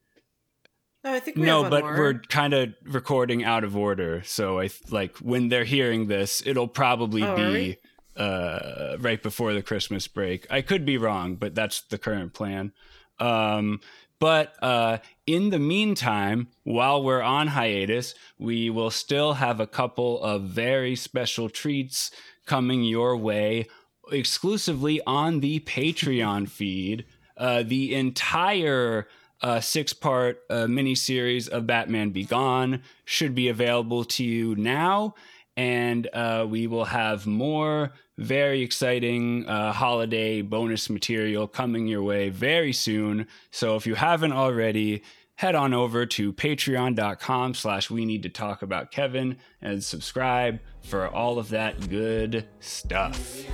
No, I think we no, have one but more. we're kind of recording out of order, so I th- like when they're hearing this, it'll probably Oh, be uh, right before the Christmas break. I could be wrong, but that's the current plan. Um, but uh, in the meantime, while we're on hiatus, we will still have a couple of very special treats coming your way exclusively on the Patreon feed. Uh, the entire uh, six part uh, miniseries of Batman Be Gone should be available to you now. And uh, we will have more very exciting uh, holiday bonus material coming your way very soon. So if you haven't already, head on over to patreon.com slash we need to talk about Kevin and subscribe for all of that good stuff.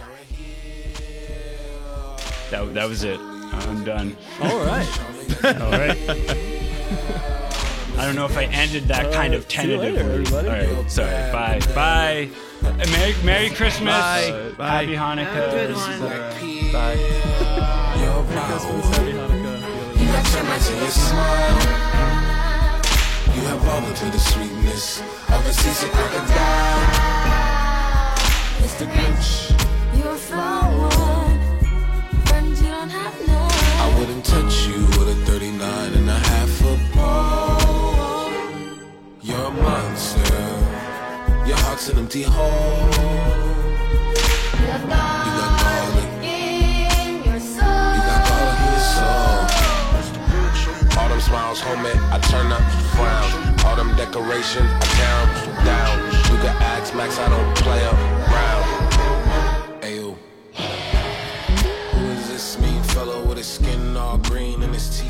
That, that was it. I'm done. All right. All right. I don't know if I ended that kind of see tentatively. All right, sorry. Bye. Bye. Uh, Merry, Merry Christmas. Bye. Bye. Happy Hanukkah. Good one. Bye. Happy Hanukkah. You got termites in your smile. You have all the bitter sweetness of a seasoned crocodile. Mr. Grinch, You're a flower, friend you don't have none. I wouldn't touch you with a 39 heart's an empty hole. You got garlic in your soul. You got garlic in your soul. All smiles, homie, I turn up frown. All them decorations, I down, down. You can ask Max, I don't play around. Ayo. Who is this mean fellow with his skin all green and his teeth?